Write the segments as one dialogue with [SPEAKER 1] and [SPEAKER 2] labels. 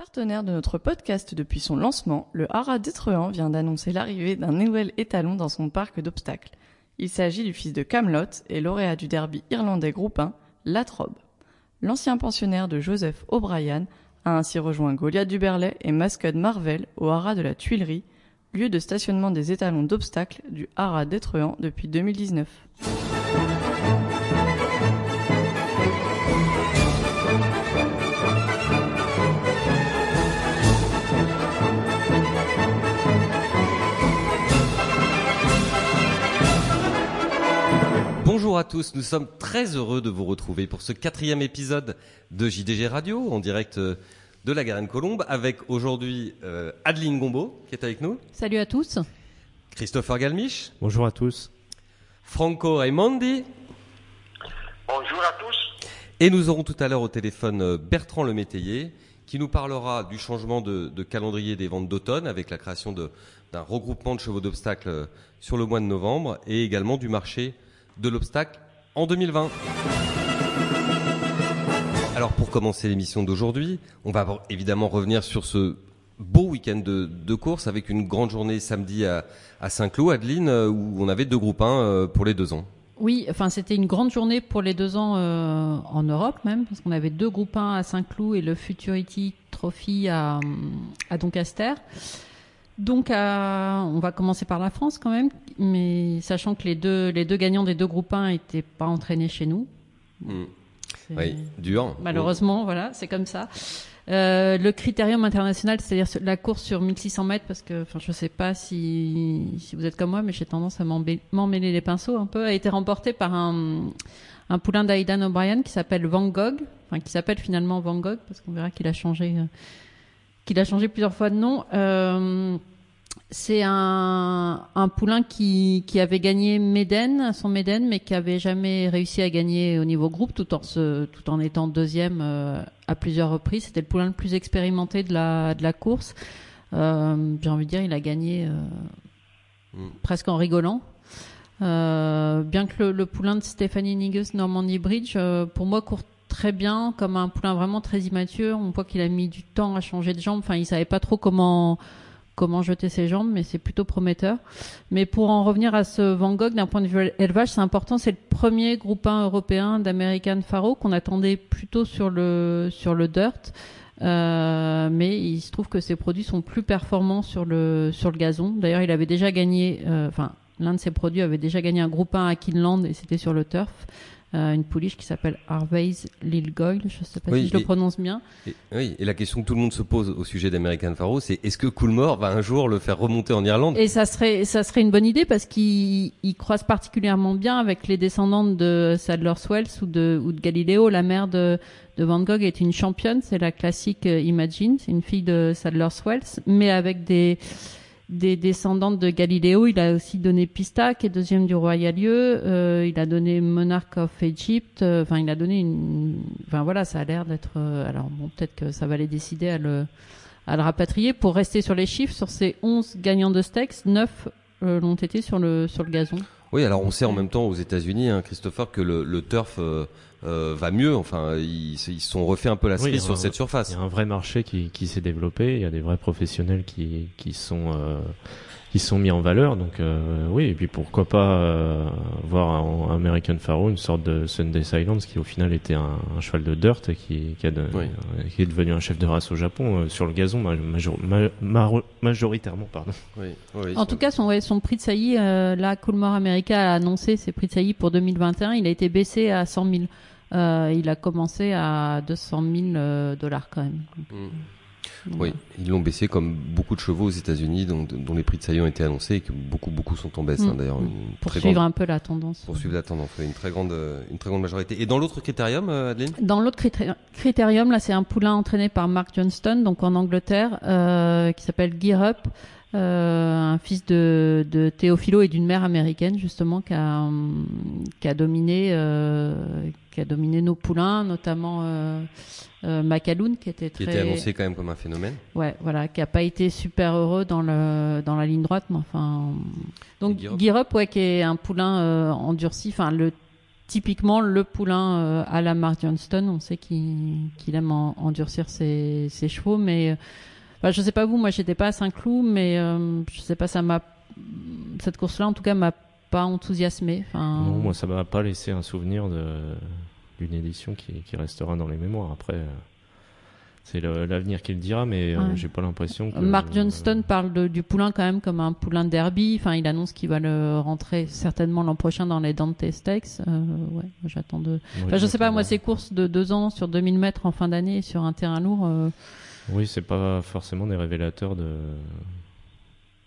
[SPEAKER 1] Partenaire de notre podcast depuis son lancement, le Haras d'Étrehan vient d'annoncer l'arrivée d'un nouvel étalon dans son parc d'obstacles. Il s'agit du fils de Camelot et lauréat du derby irlandais groupe 1, Latrobe. L'ancien pensionnaire de Joseph O'Brien a ainsi rejoint Goliath du et Mascud Marvel au Haras de la Tuilerie, lieu de stationnement des étalons d'obstacles du Haras d'Étrehan depuis 2019.
[SPEAKER 2] Bonjour à tous, nous sommes très heureux de vous retrouver pour ce quatrième épisode de JDG Radio en direct euh, de la Garenne Colombe avec aujourd'hui euh, Adeline Gombeau qui est avec nous,
[SPEAKER 3] Salut à tous.
[SPEAKER 2] Christopher Galmiche,
[SPEAKER 4] Bonjour à tous.
[SPEAKER 2] Franco Raimondi
[SPEAKER 5] Bonjour à tous.
[SPEAKER 2] et nous aurons tout à l'heure au téléphone euh, Bertrand Lemétayer qui nous parlera du changement de, de calendrier des ventes d'automne avec la création de- d'un regroupement de chevaux d'obstacles sur le mois de novembre et également du marché de l'obstacle en 2020. Alors pour commencer l'émission d'aujourd'hui, on va évidemment revenir sur ce beau week-end de, course avec une grande journée samedi à, Saint-Cloud, Adeline, euh, où on avait deux groupes 1 euh, pour les deux ans.
[SPEAKER 3] Oui, enfin c'était une grande journée pour les deux ans euh, en Europe même, parce qu'on avait deux groupes 1 à Saint-Cloud et le Futurity Trophy à Doncaster. Donc euh, on va commencer par la France quand même, mais sachant que les deux, les deux gagnants des deux groupes 1 n'étaient pas entraînés chez nous. C'est-
[SPEAKER 2] Oui, dur.
[SPEAKER 3] Malheureusement, voilà, c'est comme ça. Euh, le critérium international, c'est-à-dire la course sur 1600 mètres, parce que, enfin, je sais pas si, si vous êtes comme moi, mais j'ai tendance à m'emmêler les pinceaux un peu, a été remporté par un, un poulain d'Aidan O'Brien qui s'appelle Van Gogh, enfin, qui s'appelle finalement Van Gogh, parce qu'on verra qu'il a changé, euh, qu'il a changé plusieurs fois de nom. Euh, c'est un, un poulain qui, qui avait gagné Méden, son Méden, mais qui avait jamais réussi à gagner au niveau groupe, tout en se, tout en étant deuxième euh, à plusieurs reprises. C'était le poulain le plus expérimenté de la, de la course. Euh, J'ai envie de dire, il a gagné euh,
[SPEAKER 2] Mm.
[SPEAKER 3] presque en rigolant. Euh, bien que le, le poulain de Stéphanie Nigus Normandy Bridge, euh, pour moi, court très bien, comme un poulain vraiment très immature. On voit qu'il a mis du temps à changer de jambe. Enfin, il savait pas trop comment comment jeter ses jambes, mais c'est plutôt prometteur. Mais pour en revenir à ce Van Gogh, d'un point de vue élevage, c'est important. C'est le premier groupe 1 européen d'American Faro qu'on attendait plutôt sur le sur le dirt. Euh, mais il se trouve que ses produits sont plus performants sur le sur le gazon. D'ailleurs, il avait déjà gagné, euh, enfin, l'un de ses produits avait déjà gagné un groupe 1 à Kinland et c'était sur le turf. Euh, une pouliche qui s'appelle Harvey's Lil Goyle, je sais pas
[SPEAKER 2] Oui,
[SPEAKER 3] si je le prononce bien.
[SPEAKER 2] Et, oui, et la question que tout le monde se pose au sujet d'American Faro, c'est est-ce que Coolmore va un jour le faire remonter en Irlande?
[SPEAKER 3] Et ça serait, ça serait une bonne idée parce qu'il il croise particulièrement bien avec les descendantes de Sadler Swells ou de, ou de Galileo. La mère de, de Van Gogh est une championne, c'est la classique euh, Imagine, c'est une fille de Sadler Swells, mais avec des, des descendantes de Galileo. Il a aussi donné Pista, qui est deuxième du Royal Lieu. Euh, il a donné Monarch of Egypt. Euh, Enfin, il a donné une. Enfin voilà, ça a l'air d'être. euh, alors bon, peut-être que ça va les décider à le à le rapatrier. Pour rester sur les chiffres, sur ces 11 gagnants de Stex, 9 euh, l'ont été sur le sur le gazon.
[SPEAKER 2] Oui, alors on sait en même temps aux États-Unis, hein, Christopher, que le, le turf euh, va mieux. Enfin, ils se ils se sont refait un peu la cerise sur
[SPEAKER 4] un-
[SPEAKER 2] cette surface.
[SPEAKER 4] Il y a un vrai marché qui, qui s'est développé. Il y a des vrais professionnels qui, qui sont euh, qui sont mis en valeur. Donc euh, oui, et puis pourquoi pas euh, voir en American Faro une sorte de Sunday Silence qui au final était un, un cheval de dirt et qui, qui, a de-
[SPEAKER 2] Oui.
[SPEAKER 4] euh, qui est devenu un chef de race au Japon euh, sur le gazon ma- major- ma- maro- majoritairement pardon.
[SPEAKER 2] Oui, oui,
[SPEAKER 3] En tout cas, son, ouais, son prix de saillie, euh, là, Coolmore America a annoncé ses prix de saillie pour 2021. Il a été baissé à 100 000. Euh, il a commencé à 200 000 euh, dollars quand même. Donc,
[SPEAKER 2] Oui, ils l'ont baissé comme beaucoup de chevaux aux États-Unis, dont, dont les prix de saillant ont été annoncés et que beaucoup, beaucoup sont en baisse.
[SPEAKER 3] Mm.
[SPEAKER 2] hein, D'ailleurs, une
[SPEAKER 3] Pour suivre
[SPEAKER 2] grande,
[SPEAKER 3] un peu la tendance.
[SPEAKER 2] pour suivre la tendance, une très grande, une très grande majorité. Et dans l'autre critérium, euh, Adeline?
[SPEAKER 3] Dans l'autre critérium, là, c'est un poulain entraîné par Mark Johnston, donc en Angleterre, euh, qui s'appelle Gear Up, euh, un fils de, de Théophilo et d'une mère américaine justement qui a, qui a dominé, euh, qui a dominé nos poulains, notamment euh, euh, Macaloun, qui était
[SPEAKER 2] qui
[SPEAKER 3] très,
[SPEAKER 2] était annoncé quand même comme un phénomène.
[SPEAKER 3] ouais, voilà, qui a pas été super heureux dans le dans la ligne droite, mais enfin, donc
[SPEAKER 2] Et Gear Up
[SPEAKER 3] Gear Up, ouais, qui est un poulain euh, endurci, enfin le typiquement le poulain euh, à la Mark Johnston. On sait qu'il qu'il aime en- endurcir ses, ses chevaux, mais euh, bah, je sais pas vous, moi j'étais pas à Saint-Cloud, mais euh, je sais pas, ça m'a cette course-là en tout cas m'a pas enthousiasmé. Enfin,
[SPEAKER 4] Non, moi, ça m'a pas laissé un souvenir de- d'une édition qui, qui restera dans les mémoires. Après, euh, c'est l'avenir qui le dira, mais euh,
[SPEAKER 3] Ouais.
[SPEAKER 4] j'ai pas l'impression que.
[SPEAKER 3] Mark Johnston parle de- du poulain quand même comme un poulain de derby. Enfin, il annonce qu'il va le rentrer certainement l'an prochain dans les Dante Stakes. Euh, ouais, j'attends de.
[SPEAKER 4] Oui,
[SPEAKER 3] Enfin, je sais pas, moi, ces courses de deux ans sur 2000 mètres en fin d'année sur un terrain lourd. euh,
[SPEAKER 4] Oui, c'est pas forcément des révélateurs de,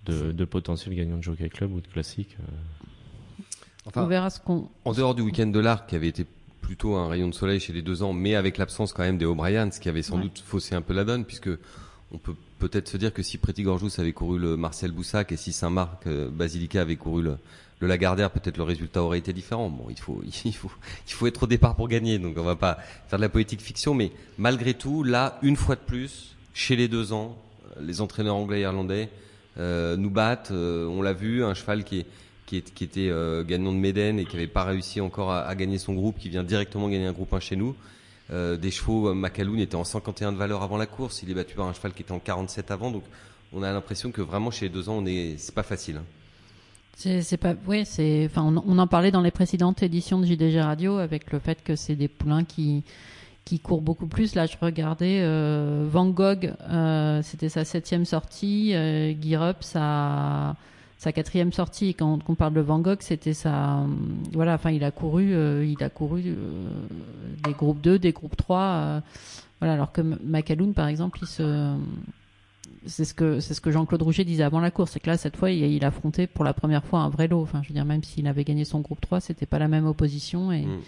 [SPEAKER 4] de, de potentiel gagnant de Jockey Club ou de classique. euh.
[SPEAKER 3] on
[SPEAKER 2] Enfin,
[SPEAKER 3] verra ce qu'on.
[SPEAKER 2] en dehors du week-end de l'Arc, qui avait été plutôt un rayon de soleil chez les deux ans, mais avec l'absence quand même des O'Brien, ce qui avait sans
[SPEAKER 3] Ouais.
[SPEAKER 2] doute faussé un peu la donne, puisque on peut peut-être se dire que si Pretty Gorgeous avait couru le Marcel Boussac et si Saint-Marc euh, Basilica avait couru le, le Lagardère, peut-être le résultat aurait été différent. Bon, il faut, il faut, il faut être au départ pour gagner, donc on va pas faire de la poétique fiction, mais malgré tout, là, une fois de plus, chez les deux ans, euh, les entraîneurs anglais et irlandais euh, nous battent. euh, on l'a vu, un cheval qui est qui, était euh, gagnant de Méden et qui n'avait pas réussi encore à, gagner son groupe, qui vient directement gagner un groupe 1 chez nous. Euh, des chevaux, euh, Macaloun était en 51 de valeur avant la course, il est battu par un cheval qui était en 47 avant, donc on a l'impression que vraiment chez les deux ans, on est, c'est pas facile. hein.
[SPEAKER 3] C'est pas. Oui, c'est. Enfin, on, en parlait dans les précédentes éditions de JDG Radio avec le fait que c'est des poulains qui qui courent beaucoup plus. Là, je regardais Van Gogh, c'était sa septième sortie. Euh, Girup, sa sa quatrième sortie. Quand on parle de Van Gogh, c'était sa. euh, Voilà, enfin, il a couru, euh, il a couru euh, des groupes 2, des groupes 3. euh, voilà, alors que M- Macaloun, par exemple, il se c'est ce que c'est ce que Jean-Claude Rouget disait avant la course, c'est que là cette fois il, il affrontait pour la première fois un vrai lot. Enfin, je veux dire même s'il avait gagné son groupe 3, c'était pas la même opposition et
[SPEAKER 2] Mm.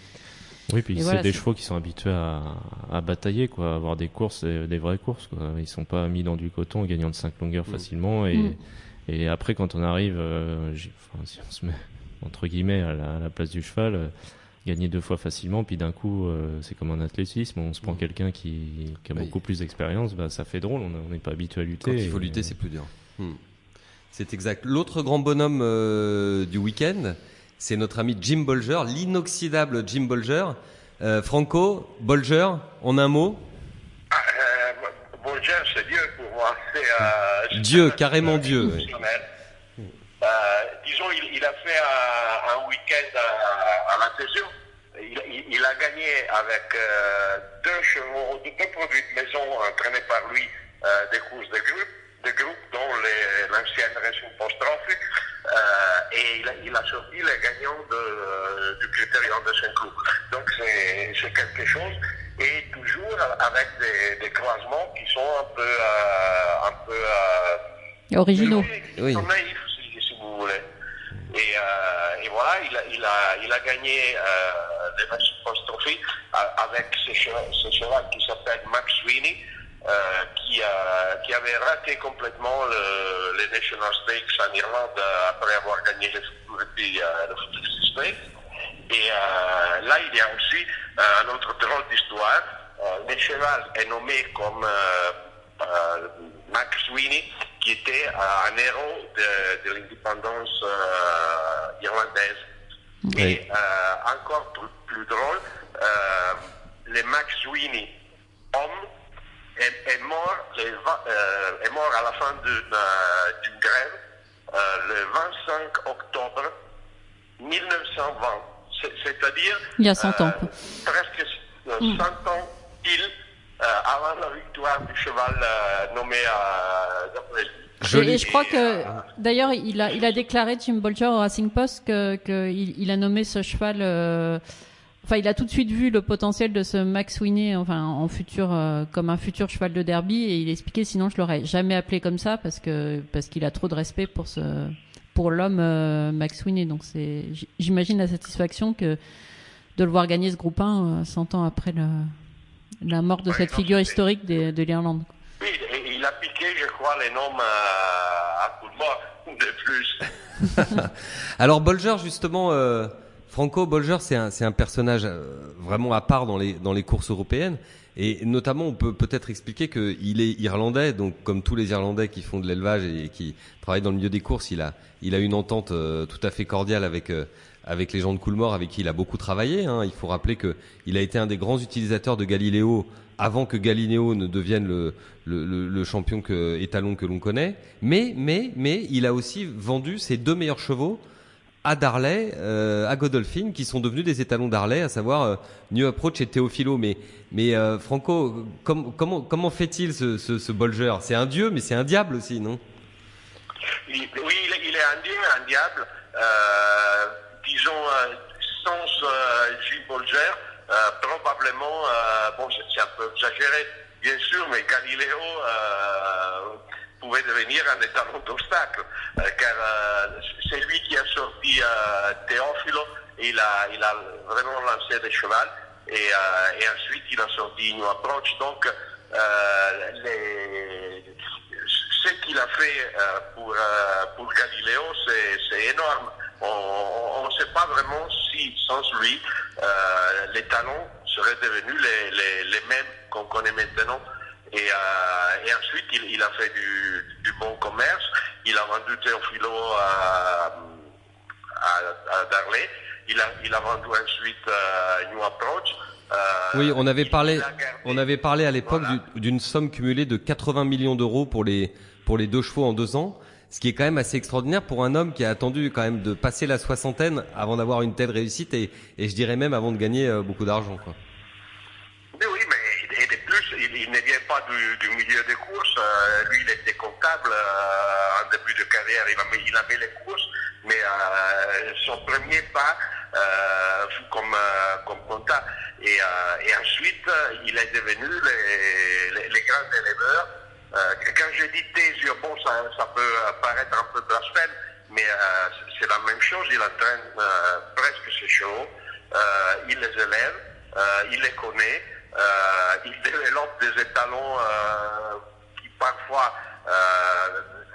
[SPEAKER 4] Oui, puis c'est
[SPEAKER 3] voilà,
[SPEAKER 4] des chevaux qui sont habitués à, à batailler, quoi, à avoir des courses, des, des vraies courses. Quoi. Ils sont pas mis dans du coton, gagnant de 5 longueurs
[SPEAKER 2] Mm.
[SPEAKER 4] facilement. Et,
[SPEAKER 3] Mm.
[SPEAKER 4] Et après, quand on arrive, euh, enfin, si on se met entre guillemets à la, à la place du cheval, euh, gagner deux fois facilement, puis d'un coup, euh, c'est comme un athlétisme, on se prend
[SPEAKER 2] Mm.
[SPEAKER 4] quelqu'un qui, qui a
[SPEAKER 2] Oui.
[SPEAKER 4] beaucoup plus d'expérience, bah, ça fait drôle, on n'est pas habitué à lutter.
[SPEAKER 2] Quand il faut
[SPEAKER 4] et-
[SPEAKER 2] lutter, c'est plus dur. Hmm. C'est exact. L'autre grand bonhomme euh, du week-end, c'est notre ami Jim Bolger, l'inoxydable Jim Bolger. Euh, Franco, Bolger, en un mot,
[SPEAKER 5] euh, Bolger, c'est Dieu pour moi. Euh,
[SPEAKER 2] Dieu, carrément
[SPEAKER 5] euh,
[SPEAKER 2] Dieu, oui.
[SPEAKER 5] Euh, disons, il, il a fait un, un week-end à, à la Tésure. Il, il- il a gagné avec euh, deux chevaux, deux produits de maison entraînés par lui, euh, des courses de groupe, de groupe dont l'ancienne Post-Trophy. Euh, et il a, il a sorti les gagnants de, du critérium de Saint-Cloud. Donc c'est c'est quelque chose. Et toujours avec des, des croisements qui sont un peu, euh, un peu euh,
[SPEAKER 3] originaux.
[SPEAKER 5] oui, naïfs, si, si vous voulez. Et, euh, et voilà, il a, il a, il a gagné euh, les matchs post-trophy avec ce cheval, ce cheval qui s'appelle Max Sweeney, euh, qui, a, qui avait raté complètement le, les National Stakes en Irlande euh, après avoir gagné le, euh, le Futurity Stakes. Et euh, là, il y a aussi euh, un autre drôle d'histoire. Euh, le cheval est nommé comme euh, Max Sweeney, qui était un héros de, de l'indépendance irlandaise.
[SPEAKER 2] Oui.
[SPEAKER 5] Et encore plus, plus drôle, le Max Sweeney, homme, est, est mort, est à la fin d'une grève le 25 octobre 1920. C'est- C'est-à-dire
[SPEAKER 3] Il y a 100 ans,
[SPEAKER 5] euh, presque euh, 100 ans pile euh, avant la victoire du cheval euh, nommé à d'après lui.
[SPEAKER 2] Joli.
[SPEAKER 3] Et, je crois que d'ailleurs il a il a déclaré Jim Bolger au Racing Post que, que il, il a nommé ce cheval. euh, Enfin, il a tout de suite vu le potentiel de ce Max Winnie, enfin en futur euh, comme un futur cheval de derby, et il expliquait sinon je l'aurais jamais appelé comme ça parce que parce qu'il a trop de respect pour ce pour l'homme euh, Max Winnie. Donc c'est j'imagine la satisfaction que de le voir gagner ce groupe 1 euh, 100 ans après le, la mort de
[SPEAKER 5] Ouais,
[SPEAKER 3] cette
[SPEAKER 5] non,
[SPEAKER 3] figure historique de, de l'Irlande.
[SPEAKER 5] Oui, il a piqué, je crois, les noms à, à coup de mort de plus.
[SPEAKER 2] Alors Bolger justement, euh, Franco Bolger c'est un c'est un personnage euh, vraiment à part dans les dans les courses européennes et notamment on peut peut-être expliquer qu'il est irlandais donc comme tous les Irlandais qui font de l'élevage et qui travaillent dans le milieu des courses il a il a une entente euh, tout à fait cordiale avec euh, avec les gens de Coolmore avec qui il a beaucoup travaillé. Hein. Il faut rappeler que il a été un des grands utilisateurs de Galileo avant que Galileo ne devienne le, le, le champion que, étalon que l'on connaît. Mais, mais, mais, il a aussi vendu ses deux meilleurs chevaux à Darley, euh, à Godolphin, qui sont devenus des étalons Darley, à savoir euh, New Approach et Théophilo. Mais, mais euh, Franco, comment, comment fait-il ce, Bolger? C'est un dieu, mais c'est un diable aussi, non?
[SPEAKER 5] Oui, il est, un dieu, un diable. Disons, sans J. Bolger, probablement, bon, c'est un peu exagéré, bien sûr, mais Galiléo pouvait devenir un étalon d'obstacle, car il a, vraiment lancé des chevals, et, et ensuite il a sorti New Approach. Donc, les, ce qu'il a fait pour, pour Galiléo, c'est énorme on ne sait pas vraiment si, sans lui, euh, les talons seraient devenus les, mêmes qu'on connaît maintenant. Et, euh, ensuite, il, a fait du, du, bon commerce. Il a vendu Théophilo à, à, à Darley. Il a, il a vendu ensuite euh, New Approach.
[SPEAKER 2] Euh, oui, on avait parlé, on avait parlé à l'époque voilà. d'une somme cumulée de 80 millions d'euros pour les pour les deux chevaux en deux ans ce qui est quand même assez extraordinaire pour un homme qui a attendu quand même de passer la soixantaine avant d'avoir une telle réussite et, et, je dirais même avant de gagner euh, beaucoup d'argent. Quoi.
[SPEAKER 5] Mais oui, mais et de plus, il, il ne vient pas du, du, milieu des courses. Euh, lui, il était comptable euh, en début de carrière. Il, a, il avait les courses, mais euh, son premier pas fut comme, comme comptable. Et, ensuite, il est devenu les, les, les grands éleveurs. Euh, quand je dis Thésio, bon, ça, peut paraître un peu blasphème, mais euh, c'est la même chose. Il entraîne euh, presque ses chevaux, il les élève, il les connaît, il développe des étalons qui parfois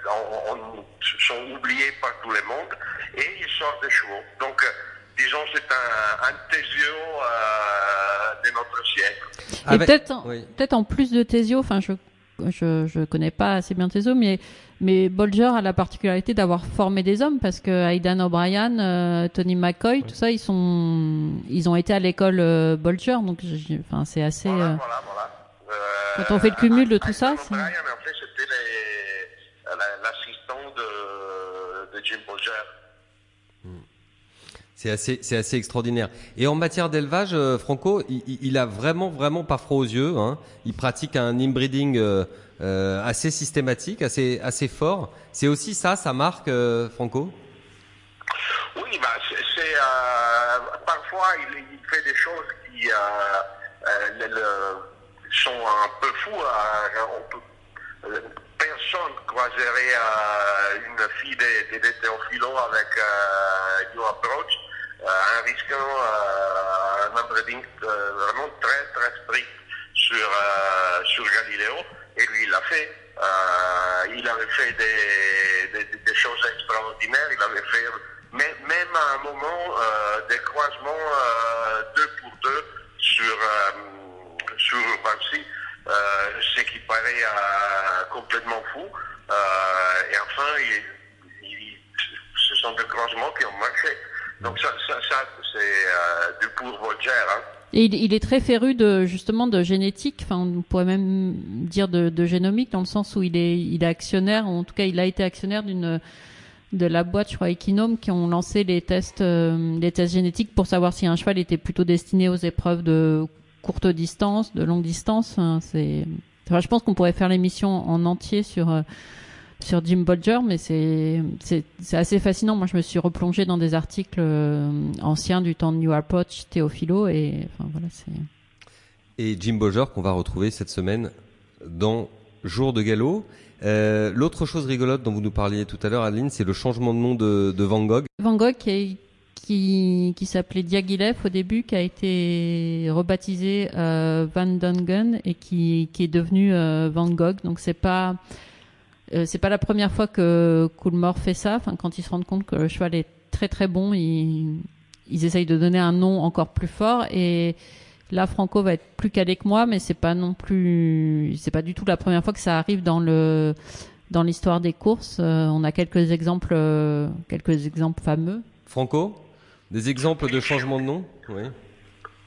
[SPEAKER 5] on, on, sont oubliés par tout le monde, et il sort des chevaux. Donc, disons, c'est un, un Thésio de notre siècle.
[SPEAKER 3] Et peut-être, oui. peut-être en plus de Thésio, enfin, je je je connais pas assez bien Tezo, mais mais Bolger a la particularité d'avoir formé des hommes parce que Aidan O'Brien, euh, Tony McCoy, oui. tout ça, ils sont ils ont été à l'école euh, Bolger, donc enfin c'est assez.
[SPEAKER 5] Voilà,
[SPEAKER 3] euh...
[SPEAKER 5] voilà, voilà.
[SPEAKER 3] Quand on fait le cumul de tout ça,
[SPEAKER 5] O'Brien, en fait, c'était l'assistant de, de Jim Bolger.
[SPEAKER 2] C'est assez, c'est assez extraordinaire. Et en matière d'élevage, euh, Franco, il, il, a vraiment, vraiment pas froid aux yeux. Hein. Il pratique un inbreeding euh, euh, assez systématique, assez, assez fort. C'est aussi ça, sa marque, euh, Franco?
[SPEAKER 5] Oui, bah, c'est, parfois il, il, fait des choses qui le, sont un peu fous. on peut, personne croiserait une fille de, de, de avec New Approach en risquant euh, un euh, vraiment très très strict sur, euh, sur Galiléo. Et lui, il l'a fait. il avait fait des, des, des, choses extraordinaires. Il avait fait même, à un moment des croisements deux pour deux sur, sur ce qui paraît complètement fou. et enfin, il, il, ce sont des croisements qui ont marché. Donc ça, c'est euh, du pour Volger. Hein.
[SPEAKER 3] Et il, est très féru de justement de génétique, enfin on pourrait même dire de, génomique dans le sens où il est il est actionnaire, en tout cas il a été actionnaire d'une de la boîte, je crois Equinome, qui ont lancé les tests euh, les tests génétiques pour savoir si un cheval était plutôt destiné aux épreuves de courte distance, de longue distance. Enfin, c'est, enfin, je pense qu'on pourrait faire l'émission en entier sur euh, sur Jim Bolger, mais c'est c'est assez fascinant. Moi, je me suis replongé dans des articles euh, anciens du temps de New Approach, Théophilo, et enfin voilà, c'est.
[SPEAKER 2] Et Jim Bolger qu'on va retrouver cette semaine dans Jour de galop. Euh, L'autre chose rigolote dont vous nous parliez tout à l'heure, Adeline, c'est le changement de nom de, de Van Gogh.
[SPEAKER 3] Van Gogh qui est qui, qui s'appelait Diaghilev au début, qui a été rebaptisé euh, Van Dongen et qui, qui est devenu euh, Van Gogh. Donc c'est pas euh, c'est pas la première fois que Coolmore fait ça. Enfin, quand ils se rendent compte que le cheval est très très bon, ils, ils essayent de donner un nom encore plus fort. Et là, Franco va être plus calé que moi, mais c'est pas non plus, c'est pas du tout la première fois que ça arrive dans le dans l'histoire des courses. Euh, on a quelques exemples, euh, quelques exemples fameux.
[SPEAKER 2] Franco? Des exemples de changement de nom oui.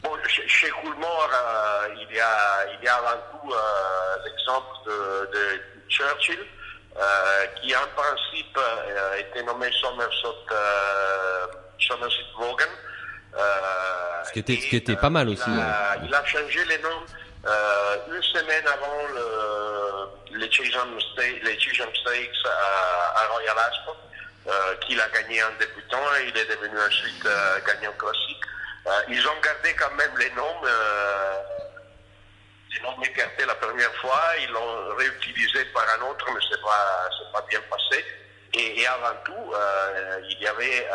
[SPEAKER 5] Bon, chez, chez Coolmore, euh, il, y a, il y a avant tout euh, l'exemple de, de, Churchill, euh, qui en principe était nommé Somerset, Somerset Vaughan.
[SPEAKER 2] ce qui était, ce qui était pas mal aussi.
[SPEAKER 5] Il a, il a changé les noms une semaine avant le, les Chisholm Stakes, les Stakes à, à Royal Ascot. Euh, qu'il a gagné en débutant il est devenu ensuite euh, gagnant classique. Euh, ils ont gardé quand même les noms, les noms écartés la première fois, ils l'ont réutilisé par un autre, mais c'est pas, pas bien passé. Et, avant tout, il y avait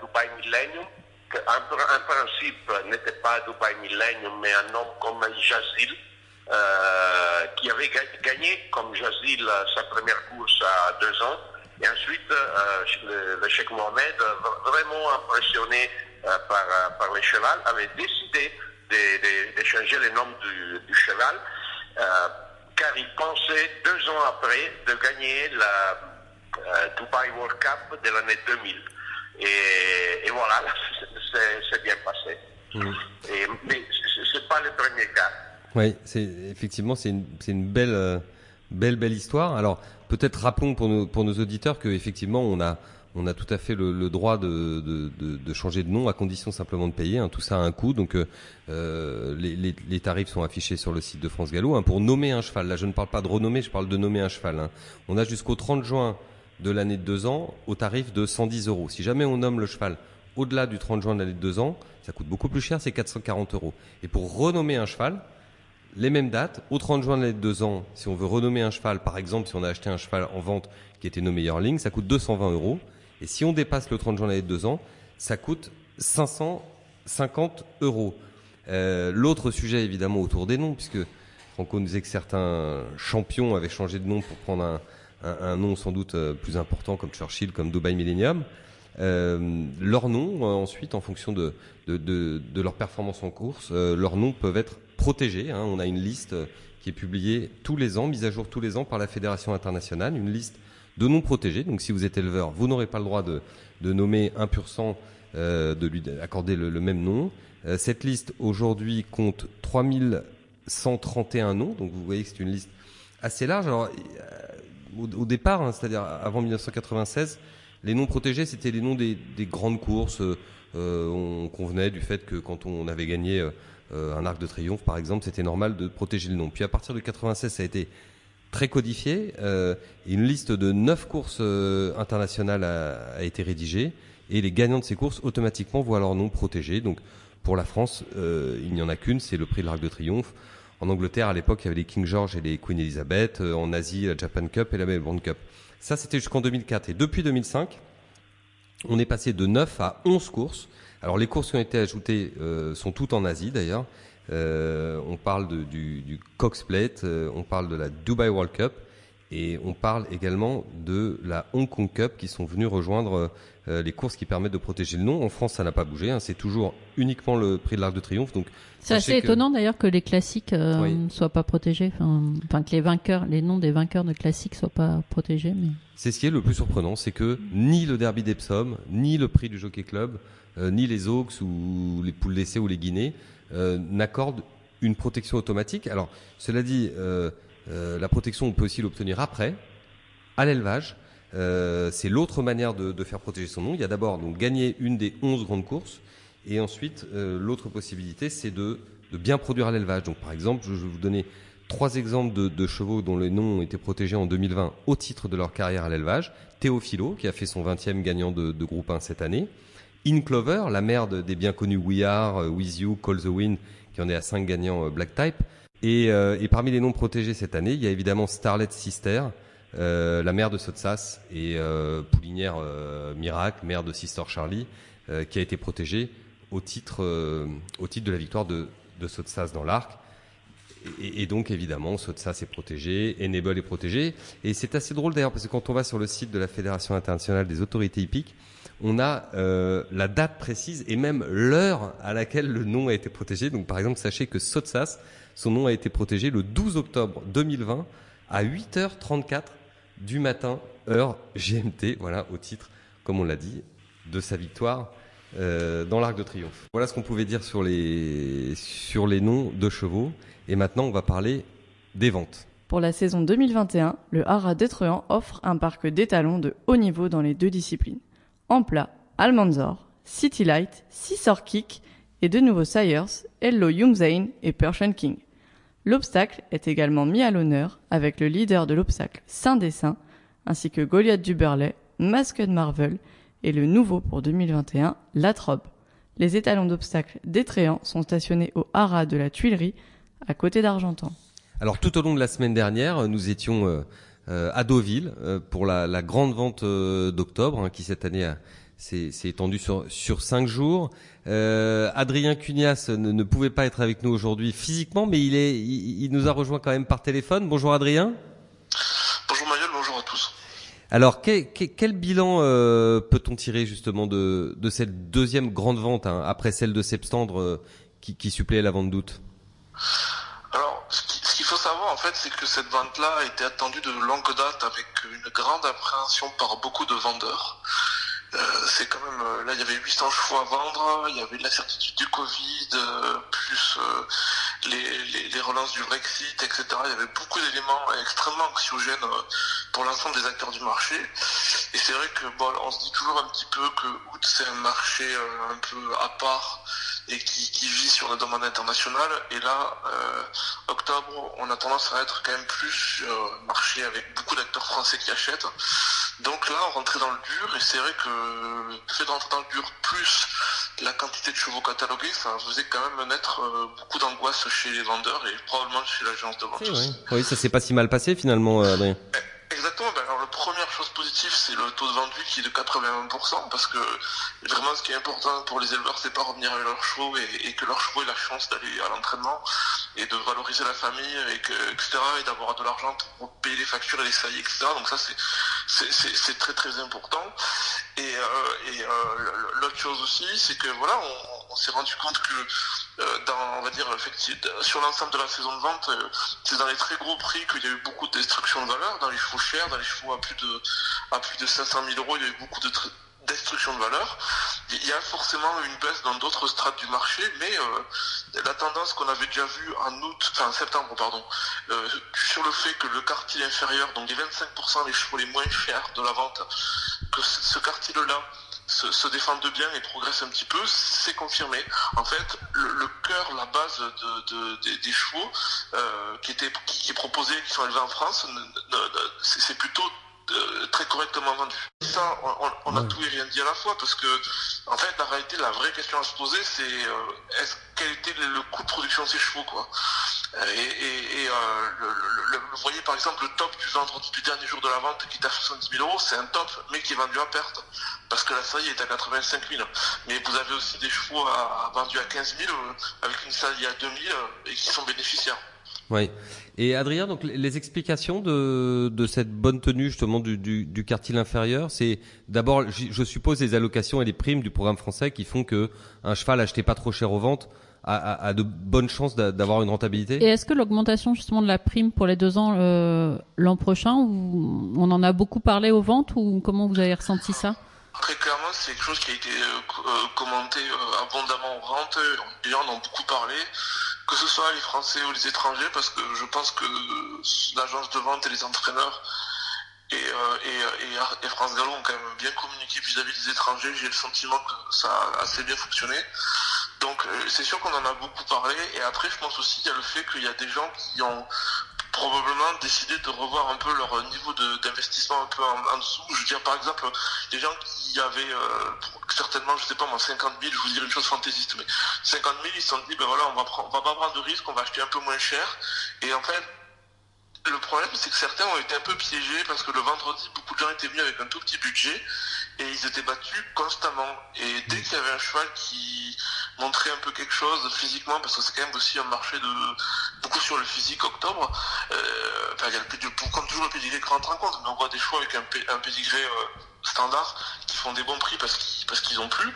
[SPEAKER 5] Dubai Millennium, qui en, principe n'était pas Dubai Millennium, mais un nom comme Jazil. Euh, qui avait gagné comme Jazil sa première course à deux ans et ensuite, euh, le, le Cheikh Mohamed, vraiment impressionné euh, par, euh, par les chevals, avait décidé de, de, de changer le nom du, du cheval, euh, car il pensait deux ans après de gagner la euh, Dubai World Cup de l'année 2000. Et, et voilà, c'est bien passé. Mmh. Et, mais c'est pas le premier cas.
[SPEAKER 2] Oui, effectivement c'est une, une belle, belle, belle histoire. Alors peut-être rappelons pour nos, pour nos auditeurs que effectivement on a on a tout à fait le, droit de, de, changer de nom à condition simplement de payer. Hein. Tout ça a un coût, donc euh, les, les, les, tarifs sont affichés sur le site de France Gallo. Hein. Pour nommer un cheval, là je ne parle pas de renommer, je parle de nommer un cheval. Hein. On a jusqu'au 30 juin de l'année de deux ans au tarif de 110 euros. Si jamais on nomme le cheval au-delà du 30 juin de l'année de deux ans, ça coûte beaucoup plus cher, c'est 440 euros. Et pour renommer un cheval, les mêmes dates, au 30 juin de l'année de deux ans, si on veut renommer un cheval, par exemple, si on a acheté un cheval en vente qui était nommé Yearling, ça coûte 220 euros. Et si on dépasse le 30 juin de l'année de deux ans, ça coûte 550 euros. Euh, L'autre sujet, évidemment, autour des noms, puisque Franco nous disait que certains champions avaient changé de nom pour prendre un, un, nom sans doute euh, plus important, comme Churchill, comme Dubai Millennium. Euh, leurs noms, euh, ensuite, en fonction de, de, de, de, leur performance en course, leurs noms peuvent être protégés. Hein. On a une liste qui est publiée tous les ans, mise à jour tous les ans par la Fédération internationale, une liste de noms protégés. Donc si vous êtes éleveur, vous n'aurez pas le droit de, nommer un pur sang, euh, de lui accorder le, même nom. Euh, cette liste aujourd'hui compte 3131 noms, donc vous voyez que c'est une liste assez large. Alors euh, au, départ, hein, c'est-à-dire avant 1996, les noms protégés c'était les noms des, des grandes courses. Euh, on convenait du fait que quand on avait gagné euh, un arc de triomphe par exemple, c'était normal de protéger le nom. Puis à partir de 96, ça a été très codifié. Euh, une liste de neuf courses euh, internationales a, a, été rédigée et les gagnants de ces courses automatiquement voient leur nom protégé. Donc pour la France, il n'y en a qu'une, c'est le prix de l'Arc de Triomphe. En Angleterre, à l'époque, il y avait les King George et les Queen Elizabeth. En Asie, la Japan Cup et la Melbourne Cup. Ça, c'était jusqu'en 2004. Et depuis 2005, on est passé de 9 à 11 courses. Alors les courses qui ont été ajoutées euh, sont toutes en Asie d'ailleurs. Euh, on parle de, du, du, Cox Plate, euh, on parle de la Dubai World Cup et on parle également de la Hong Kong Cup qui sont venus rejoindre euh, les courses qui permettent de protéger le nom. En France, ça n'a pas bougé, hein, c'est toujours uniquement le prix de l'Arc de Triomphe. Donc
[SPEAKER 3] c'est assez que... étonnant d'ailleurs que les classiques euh, oui. ne soient pas protégés, enfin que les vainqueurs, les noms des vainqueurs de classiques soient pas protégés. Mais...
[SPEAKER 2] C'est ce qui est le plus surprenant, c'est que ni le Derby d'Epsom, ni le prix du Jockey Club, ni les Oaks ou les poules d'essai ou les Guinées euh, n'accordent une protection automatique. Alors, cela dit, euh, euh, la protection, on peut aussi l'obtenir après, à l'élevage. Euh, c'est l'autre manière de, de, faire protéger son nom. Il y a d'abord donc gagner une des 11 grandes courses, et ensuite l'autre possibilité, c'est de, de, bien produire à l'élevage. Donc, par exemple, je, vais vous donner trois exemples de, de, chevaux dont les noms ont été protégés en 2020 au titre de leur carrière à l'élevage. Théophilo, qui a fait son 20e gagnant de, de groupe 1 cette année. In Clover, la mère de, des bien connus We Are, uh, With You, Call the Wind, qui en est à 5 gagnants uh, Black Type. Et, euh, et, parmi les noms protégés cette année, il y a évidemment Starlet Sister, euh, la mère de Sotsas, et euh, Poulinière Miracle, mère de Sister Charlie, qui a été protégée au titre, au titre de la victoire de, de Sotsas dans l'arc. Et, et, donc évidemment, Sotsas est protégé, Enable est protégé. Et c'est assez drôle d'ailleurs, parce que quand on va sur le site de la Fédération internationale des autorités hippiques, on a euh, la date précise et même l'heure à laquelle le nom a été protégé. Donc par exemple, sachez que Sotsas, son nom a été protégé le 12 octobre 2020 à 8h34 du matin, heure GMT, voilà, au titre, comme on l'a dit, de sa victoire euh, dans l'Arc de Triomphe. Voilà ce qu'on pouvait dire sur les, sur les noms de chevaux. Et maintenant, on va parler des ventes.
[SPEAKER 1] Pour la saison 2021, le Haras d'Étrehan offre un parc d'étalons de haut niveau dans les deux disciplines. En plat, Almanzor, City Light, Scissor Kick et de nouveaux Sires, Hello Youngzain et Persian King. L'obstacle est également mis à l'honneur avec le leader de l'obstacle Saint-Dessin, ainsi que Goliath du Burley, Masked Marvel et le nouveau pour 2021, Latrobe. Les étalons d'obstacles d'Étréant sont stationnés au Haras de la Tuilerie, à côté d'Argentan.
[SPEAKER 2] Alors tout au long de la semaine dernière, nous étions euh, à Deauville euh, pour la, la grande vente euh, d'octobre, hein, qui cette année a- s'est s'est étendue sur, sur cinq jours. Euh, Adrien Cunias ne, ne pouvait pas être avec nous aujourd'hui physiquement, mais il, est, il, il nous a rejoint quand même par téléphone. Bonjour Adrien.
[SPEAKER 6] Bonjour Mayol, bonjour à tous.
[SPEAKER 2] Alors quel, quel- quel bilan euh, peut-on tirer justement de, de cette deuxième grande vente hein, après celle de septembre euh, qui, qui suppléait la vente d'août?
[SPEAKER 6] Alors, ce faut savoir en fait, c'est que cette vente-là a été attendue de longue date avec une grande appréhension par beaucoup de vendeurs. Euh, c'est quand même euh, là il y avait 800 chevaux à vendre, il y avait l'incertitude du Covid, euh, plus les, relances du Brexit, etc. Il y avait beaucoup d'éléments extrêmement anxiogènes pour l'ensemble des acteurs du marché. Et c'est vrai que bon, on se dit toujours un petit peu que août c'est un marché un peu à part et qui, qui vit sur la demande internationale. Et là, euh, octobre, on a tendance à être quand même plus sur marché avec beaucoup d'acteurs français qui achètent. Donc là, on rentrait dans le dur, et c'est vrai que fait dans le dur, plus la quantité de chevaux catalogués, ça faisait quand même naître euh, beaucoup d'angoisse chez les vendeurs et probablement chez l'agence de vente aussi.
[SPEAKER 2] Oui, ça s'est pas si mal passé finalement, euh, Adrien.
[SPEAKER 6] Exactement. Ben alors, la première chose positive, c'est le taux de vendu qui est de 81%, parce que vraiment, ce qui est important pour les éleveurs, c'est pas revenir avec leurs chevaux et, que leurs chevaux aient la chance d'aller à l'entraînement et de valoriser la famille, et que, etc., et d'avoir de l'argent pour payer les factures et les saillies, etc. Donc ça, c'est très très important. Et, euh, euh, l'autre chose aussi, c'est que voilà, on, s'est rendu compte que effectivement, sur l'ensemble de la saison de vente, euh, c'est dans les très gros prix qu'il y a eu beaucoup de destruction de valeur, dans les chevaux chers, dans les chevaux à plus de, à plus de 500 000 euros, il y a eu beaucoup de tr- destruction de valeur. Il y a forcément une baisse dans d'autres strates du marché, mais euh, la tendance qu'on avait déjà vue en août, enfin en septembre, pardon, euh, sur le fait que le quartile inférieur, donc les 25% des chevaux les moins chers de la vente, que ce ce quartile-là se, se défendent bien et progressent un petit peu, c'est confirmé. En fait, le, le cœur, la base de, de- des, des chevaux euh, qui, étaient, qui, qui est proposé, qui sont élevés en France, c'est plutôt euh, très correctement vendu. Ça, on, a tout et rien dit à la fois parce que, en fait, la réalité, la vraie question à se poser, c'est euh, est-ce quel était le, le coût de production de ces chevaux, quoi? Et, et- et, euh, le, vous voyez par exemple le top du vendredi du dernier jour de la vente qui est à 70 000 euros, c'est un top, mais qui est vendu à perte parce que la saillie est à 85 000. Mais vous avez aussi des chevaux à, vendus à 15 000 euh, avec une saillie à 2 000 euh, et qui sont bénéficiaires.
[SPEAKER 2] Oui. Et Adrien, donc les- explications de, cette bonne tenue justement du, du, du quartile inférieur, c'est d'abord, je suppose, les allocations et les primes du programme français qui font que un cheval acheté pas trop cher aux ventes a, a- a de bonnes chances d'a- d'avoir une rentabilité?
[SPEAKER 3] Et est-ce que l'augmentation justement de la prime pour les deux ans euh, l'an prochain, vous- on en a beaucoup parlé aux ventes ou comment vous avez ressenti ça?
[SPEAKER 6] Très clairement, c'est quelque chose qui a été euh, euh, commenté euh, abondamment aux ventes. Les gens en ont beaucoup parlé, que ce soit les Français ou les étrangers, parce que je pense que l'agence de vente et les entraîneurs et, euh, et, et, et France Gallo ont quand même bien communiqué vis-à-vis des étrangers. J'ai le sentiment que ça a assez bien fonctionné. Donc euh, c'est sûr qu'on en a beaucoup parlé. Et après, je pense aussi qu'il y a le fait qu'il y a des gens qui ont probablement décidé de revoir un peu leur niveau d'investissement un peu en, dessous. Je veux dire, par exemple, des gens qui avaient euh, certainement, je sais pas moi, 50 000, je vous dire une chose fantaisiste, mais 50 000, ils se sont dit, ben voilà, on va, prendre, on va pas prendre de risque, on va acheter un peu moins cher. Et en fait, le problème, c'est que certains ont été un peu piégés parce que le vendredi, beaucoup de gens étaient venus avec un tout petit budget et ils étaient battus constamment. Et dès qu'il y avait un cheval qui montrait un peu quelque chose physiquement, parce que c'est quand même aussi un marché de beaucoup sur le physique octobre, euh, enfin, il y a le comme toujours le pédigré qui rentre en compte, mais on voit des chevaux avec un, un pédigré euh, standard qui font des bons prix parce qu'ils parce qu'ils ont plus.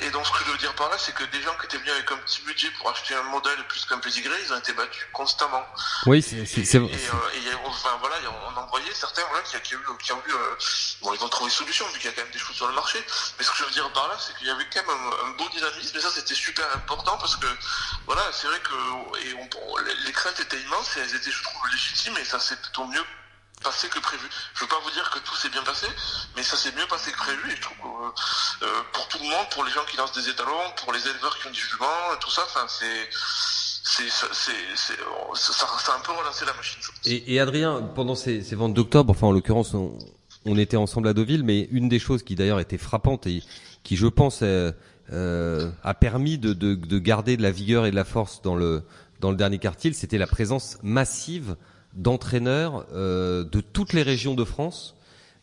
[SPEAKER 6] Et donc ce que je veux dire par là, c'est que des gens qui étaient venus avec un petit budget pour acheter un modèle plus qu'un pédigré, ils ont été battus constamment.
[SPEAKER 2] Oui, c'est c'est-
[SPEAKER 6] et, euh, et, enfin, voilà, on en voyait certains voilà, qui, qui, qui ont eu, euh, bon, ils ont trouvé solution vu qu'il y a quand même des choses sur le marché. Mais ce que je veux dire par là, c'est qu'il y avait quand même un, un beau dynamisme et ça c'était super important parce que voilà, c'est vrai que et on, les- craintes étaient immenses et elles étaient, je trouve, légitimes et ça s'est plutôt mieux passé que prévu. Je veux pas vous dire que tout s'est bien passé, mais ça s'est mieux passé que prévu et je trouve que euh, pour tout le monde, pour les gens qui lancent des étalons, pour les éleveurs qui ont du jugement, tout ça, enfin c'est c'est ça, ça, a un peu relancé la machine.
[SPEAKER 2] Et, et Adrien, pendant ces, ces ventes d'octobre, enfin en l'occurrence, on, on était ensemble à Deauville, mais une des choses qui d'ailleurs était frappante et qui, je pense, euh, euh, a permis de, de, de garder de la vigueur et de la force dans le dans le dernier quartile, c'était la présence massive d'entraîneurs euh, de toutes les régions de France,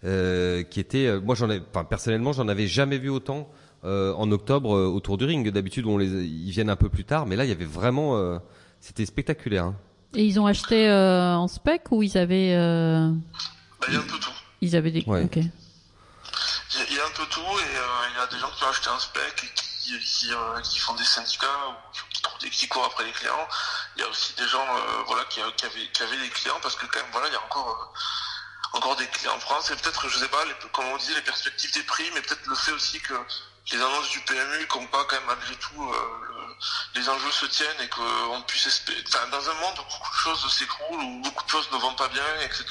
[SPEAKER 2] euh, qui étaient, euh, moi j'en ai, enfin personnellement, j'en avais jamais vu autant euh, en octobre euh, autour du ring. D'habitude, on les, ils viennent un peu plus tard, mais là, il y avait vraiment, euh, c'était spectaculaire. hein.
[SPEAKER 3] Et ils ont acheté euh, en spec ou ils avaient, euh,
[SPEAKER 6] Bah, il y a un peu tout.
[SPEAKER 3] ils avaient des.
[SPEAKER 2] Ouais.
[SPEAKER 3] Ok.
[SPEAKER 6] Il y, a- il y a un peu tout et euh, il y a des gens qui ont acheté un spec et qui, qui, euh, qui font des syndicats ou qui, trouvent des- qui courent après les clients. Il y a aussi des gens euh, voilà, qui, avaient, qui avaient des clients parce que quand même voilà, il y a encore, euh, encore des clients en France et peut-être, je sais pas, les, comme on dit, les perspectives des prix, mais peut-être le fait aussi que les annonces du PMU, comme quoi quand même malgré tout euh, le- les enjeux se tiennent et qu'on puisse espérer, enfin dans un monde où beaucoup de choses s'écroulent, où beaucoup de choses ne vont pas bien, etc.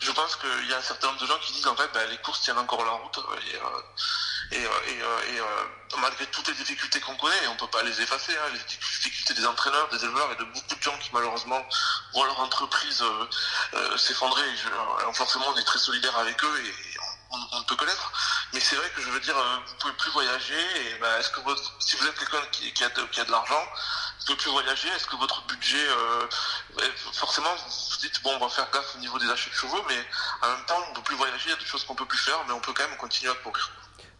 [SPEAKER 6] Je pense qu'il y a un certain nombre de gens qui disent en fait ben, les courses tiennent encore la route et, euh, et, euh, et, euh, et, malgré toutes les difficultés qu'on connaît, on peut pas les effacer, hein, les difficultés des entraîneurs, des éleveurs et de beaucoup de gens qui malheureusement voient leur entreprise euh, s'effondrer. forcément, on est très solidaire avec eux et, on, ne peut l'être. Mais c'est vrai que je veux dire, vous pouvez plus voyager. Et ben, est-ce que votre, si vous êtes quelqu'un qui, qui a de, de l'argent, vous pouvez plus voyager. Est-ce que votre budget, euh, forcément, vous dites bon, on va faire gaffe au niveau des achats de chevaux, mais en même temps, on ne peut plus voyager. Il y a des choses qu'on peut plus faire, mais on peut quand même continuer à courir.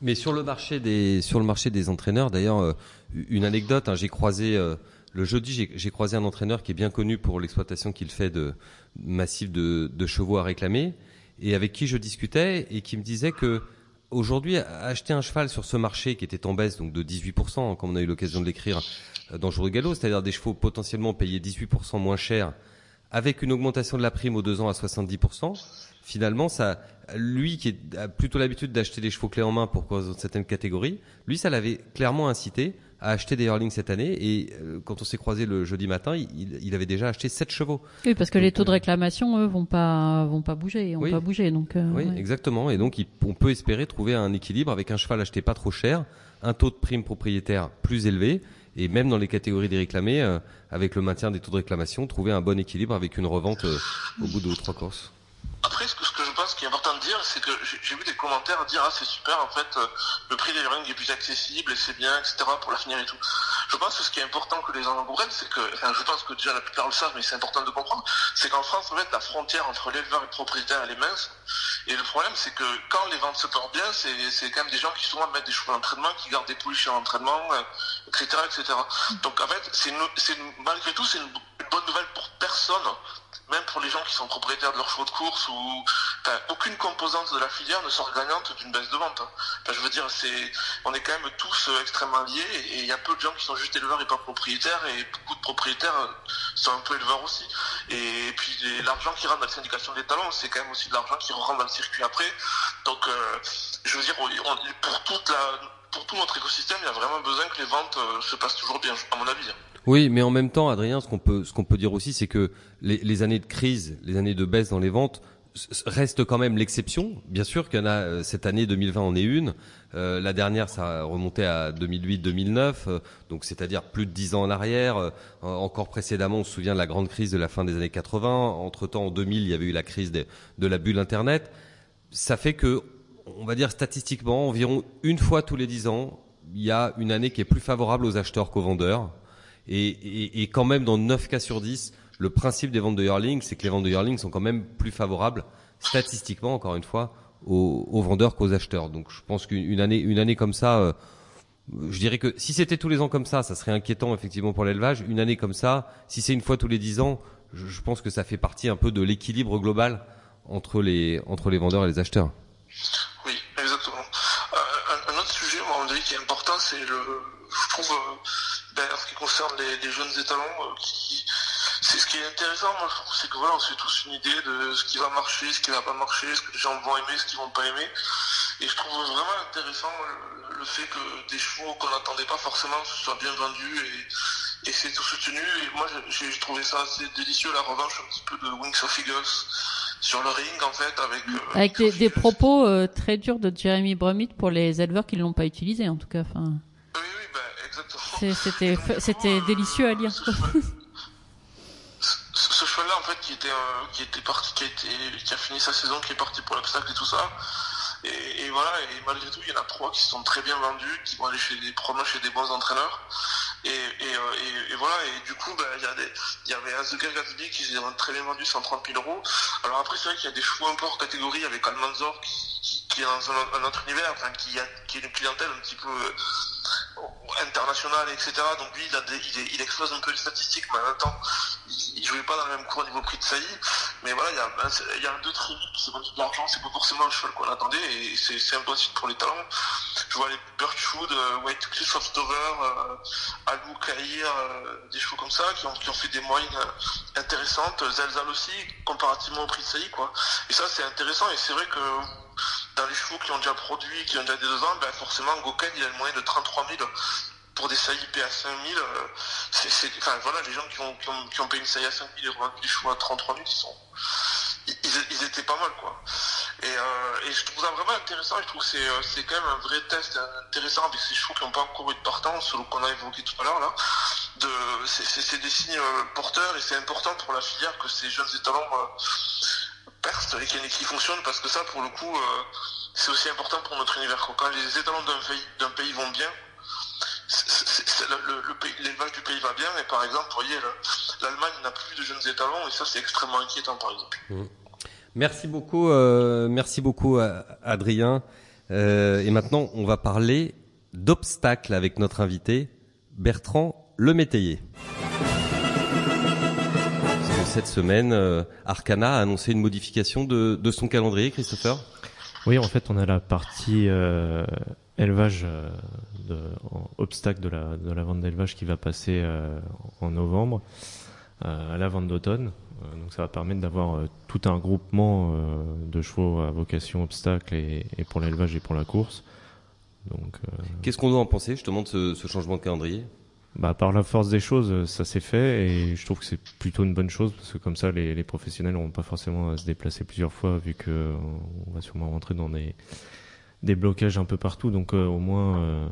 [SPEAKER 2] Mais sur le marché des sur le marché des entraîneurs, d'ailleurs, euh, une anecdote, hein, j'ai croisé euh, le jeudi, j'ai- croisé un entraîneur qui est bien connu pour l'exploitation qu'il fait de massif de, de chevaux à réclamer, et avec qui je discutais et qui me disait que aujourd'hui acheter un cheval sur ce marché qui était en baisse donc de 18%, hein, comme on a eu l'occasion de l'écrire euh, dans Jour de Galop, c'est-à-dire des chevaux potentiellement payés 18% moins cher, avec une augmentation de la prime aux deux ans à 70%, finalement, ça, lui qui a plutôt l'habitude d'acheter des chevaux clés en main pour cause de certaines catégories, lui, ça l'avait clairement incité à acheter des Hurling cette année. Et euh, quand on s'est croisé le jeudi matin, il, il avait déjà acheté 7 chevaux.
[SPEAKER 3] Oui, parce que
[SPEAKER 2] Donc,
[SPEAKER 3] les taux de
[SPEAKER 2] euh,
[SPEAKER 3] réclamation, eux, vont pas, vont pas bouger, ont
[SPEAKER 2] Oui.
[SPEAKER 3] pas bougé, donc. euh,
[SPEAKER 2] Oui,
[SPEAKER 3] ouais.
[SPEAKER 2] exactement. Et donc, il- on peut espérer trouver un équilibre avec un cheval acheté pas trop cher, un taux de prime propriétaire plus élevé, et même dans les catégories des réclamés, euh, avec le maintien des taux de réclamation, trouver un bon équilibre avec une revente euh, au bout de trois courses.
[SPEAKER 6] Après, ce que, je pense qui est important de dire, c'est que j'ai vu des commentaires dire ah c'est super, en fait, euh, le prix des rings est plus accessible et c'est bien, etc. pour l'avenir et tout. Je pense que ce qui est important que les gens comprennent, c'est que, enfin, je pense que déjà la plupart le savent, mais c'est important de comprendre, c'est qu'en France, en fait, la frontière entre l'éleveur et le propriétaire, elle est mince. Et le problème, c'est que quand les ventes se portent bien, c'est quand même des gens qui souvent mettent des chevaux d'entraînement, qui gardent des poulies chez l'entraînement, euh, etc., etc. Donc, en fait, c'est malgré tout, c'est une bonne nouvelle pour personne même pour les gens qui sont propriétaires de leurs chevaux de course ou aucune composante de la filière ne sort gagnante d'une baisse de vente. hein. Je veux dire, c'est on est quand même tous euh, extrêmement liés et il y a peu de gens qui sont juste éleveurs et pas propriétaires et beaucoup de propriétaires euh, sont un peu éleveurs aussi. Et puis l'argent qui rentre dans la syndication des talons, c'est quand même aussi de l'argent qui rentre dans le circuit après. Donc, euh, je veux dire, pour tout notre écosystème, il y a vraiment besoin que les ventes se passent toujours bien, à mon avis.
[SPEAKER 2] Oui, mais en même temps, Adrien, ce qu'on peut, dire aussi, c'est que les, années de crise, les années de baisse dans les ventes restent quand même l'exception. Bien sûr qu'il y en a euh, cette année 2020 en est une. Euh, la dernière, ça a remonté à 2008-2009, euh, donc c'est-à-dire plus de dix ans en arrière. Euh, encore précédemment, on se souvient de la grande crise de la fin des années 80. Entre-temps, en 2000, il y avait eu la crise de la bulle Internet. Ça fait que, on va dire statistiquement, environ une fois tous les dix ans, il y a une année qui est plus favorable aux acheteurs qu'aux vendeurs. Et, et, quand même, dans 9 cas sur 10, le principe des ventes de Yearling, c'est que les ventes de Yearling sont quand même plus favorables, statistiquement, encore une fois, aux, aux vendeurs qu'aux acheteurs. Donc je pense qu'une une année, une année comme ça, euh, je dirais que si c'était tous les ans comme ça, ça serait inquiétant effectivement pour l'élevage. Une année comme ça, si c'est une fois tous les 10 ans, je, je pense que ça fait partie un peu de l'équilibre global entre les, entre les vendeurs et les acheteurs.
[SPEAKER 6] Oui, exactement. Euh, un, autre sujet, donné, avis, qui est important, c'est le, je trouve, euh, ben, en ce qui concerne les, jeunes étalons, qui, c'est ce qui est intéressant, moi, je trouve, c'est que voilà, on se fait tous une idée de ce qui va marcher, ce qui va pas marcher, ce que les gens vont aimer, ce qu'ils vont pas aimer. Et je trouve vraiment intéressant le, fait que des chevaux qu'on n'attendait pas forcément soient bien vendus et, et c'est tout soutenu. Et moi, j'ai trouvé ça assez délicieux, la revanche un petit peu de Wings of Eagles sur le ring en fait avec euh,
[SPEAKER 3] avec des, propos euh, très durs de Jeremy Brumit pour les éleveurs qui ne l'ont pas utilisé en tout cas enfin c'était délicieux à lire.
[SPEAKER 6] Ce, cheval là en fait qui était euh, qui était qui a a fini sa saison qui est parti pour l'obstacle et tout ça. Et, voilà et malgré tout il y en a trois qui sont très bien vendus qui vont aller chez des probablement chez des bons entraîneurs. Et, et, voilà, et du coup, bah, il y, avait Azuka Gatsby qui s'est très bien vendu 130 000 euros. Alors après, c'est vrai qu'il y a des chevaux un peu hors catégorie avec Almanzor qui, qui, est dans un, autre univers, enfin, qui, a, qui est une clientèle un petit peu international, etc. Donc lui, il, a il, il, explose un peu les statistiques, mais en même temps, il, jouait pas dans le même cours au niveau prix de Saï. Mais voilà, il y a, a un deux tri qui s'est vendu de l'argent, c'est pas forcément le cheval qu'on attendait, et c'est impossible pour les talents. Je vois les Birchwood, euh, White Cliff of Dover, euh, Alou Kahir, euh, des chevaux comme ça, qui ont, qui fait des moyennes euh, intéressantes. Zelzal aussi, comparativement au prix de Saï, quoi. Et ça, c'est intéressant, et c'est vrai que dans les chevaux qui ont déjà produit, qui ont déjà des deux ans, ben forcément Goken il a le moyen de 33 000 pour des SAIP à 5 000. c'est, enfin voilà, les gens qui ont, qui ont, payé une SAI à 5 000 et revendent des chevaux à 33 000, ils sont, ils, étaient pas mal quoi. Euh, et, je trouve ça vraiment intéressant, je trouve que c'est, euh, c'est quand même un vrai test intéressant avec ces chevaux qui n'ont pas encore eu de partance, selon qu'on a évoqué tout à l'heure là. De, c'est, des signes euh, porteurs et c'est important pour la filière que ces jeunes étalons et qui, fonctionnent parce que ça pour le coup c'est aussi important pour notre univers. Quand les étalons d'un pays, pays vont bien, l'élevage du pays va bien, mais par exemple, vous voyez, l'Allemagne n'a plus de jeunes étalons et ça c'est extrêmement inquiétant par exemple. Mmh.
[SPEAKER 2] Merci beaucoup, euh, merci beaucoup Adrien. Euh, et maintenant, on va parler d'obstacles avec notre invité Bertrand Lemétayer. Cette semaine, euh, Arcana a annoncé une modification de, de son calendrier, Christopher?
[SPEAKER 4] Oui, en fait, on a la partie élevage de, obstacle de la, de la vente d'élevage qui va passer en novembre à la vente d'automne. Euh, donc ça va permettre d'avoir euh, tout un groupement euh, de chevaux à vocation obstacle et, pour l'élevage et pour la course. Donc,
[SPEAKER 2] Qu'est-ce qu'on doit en penser justement de ce, ce changement de calendrier?
[SPEAKER 4] Bah, par la force des choses, ça s'est fait et je trouve que c'est plutôt une bonne chose parce que comme ça, les, les professionnels n'auront pas forcément à se déplacer plusieurs fois vu que on va sûrement rentrer dans des, des blocages un peu partout. Donc au moins,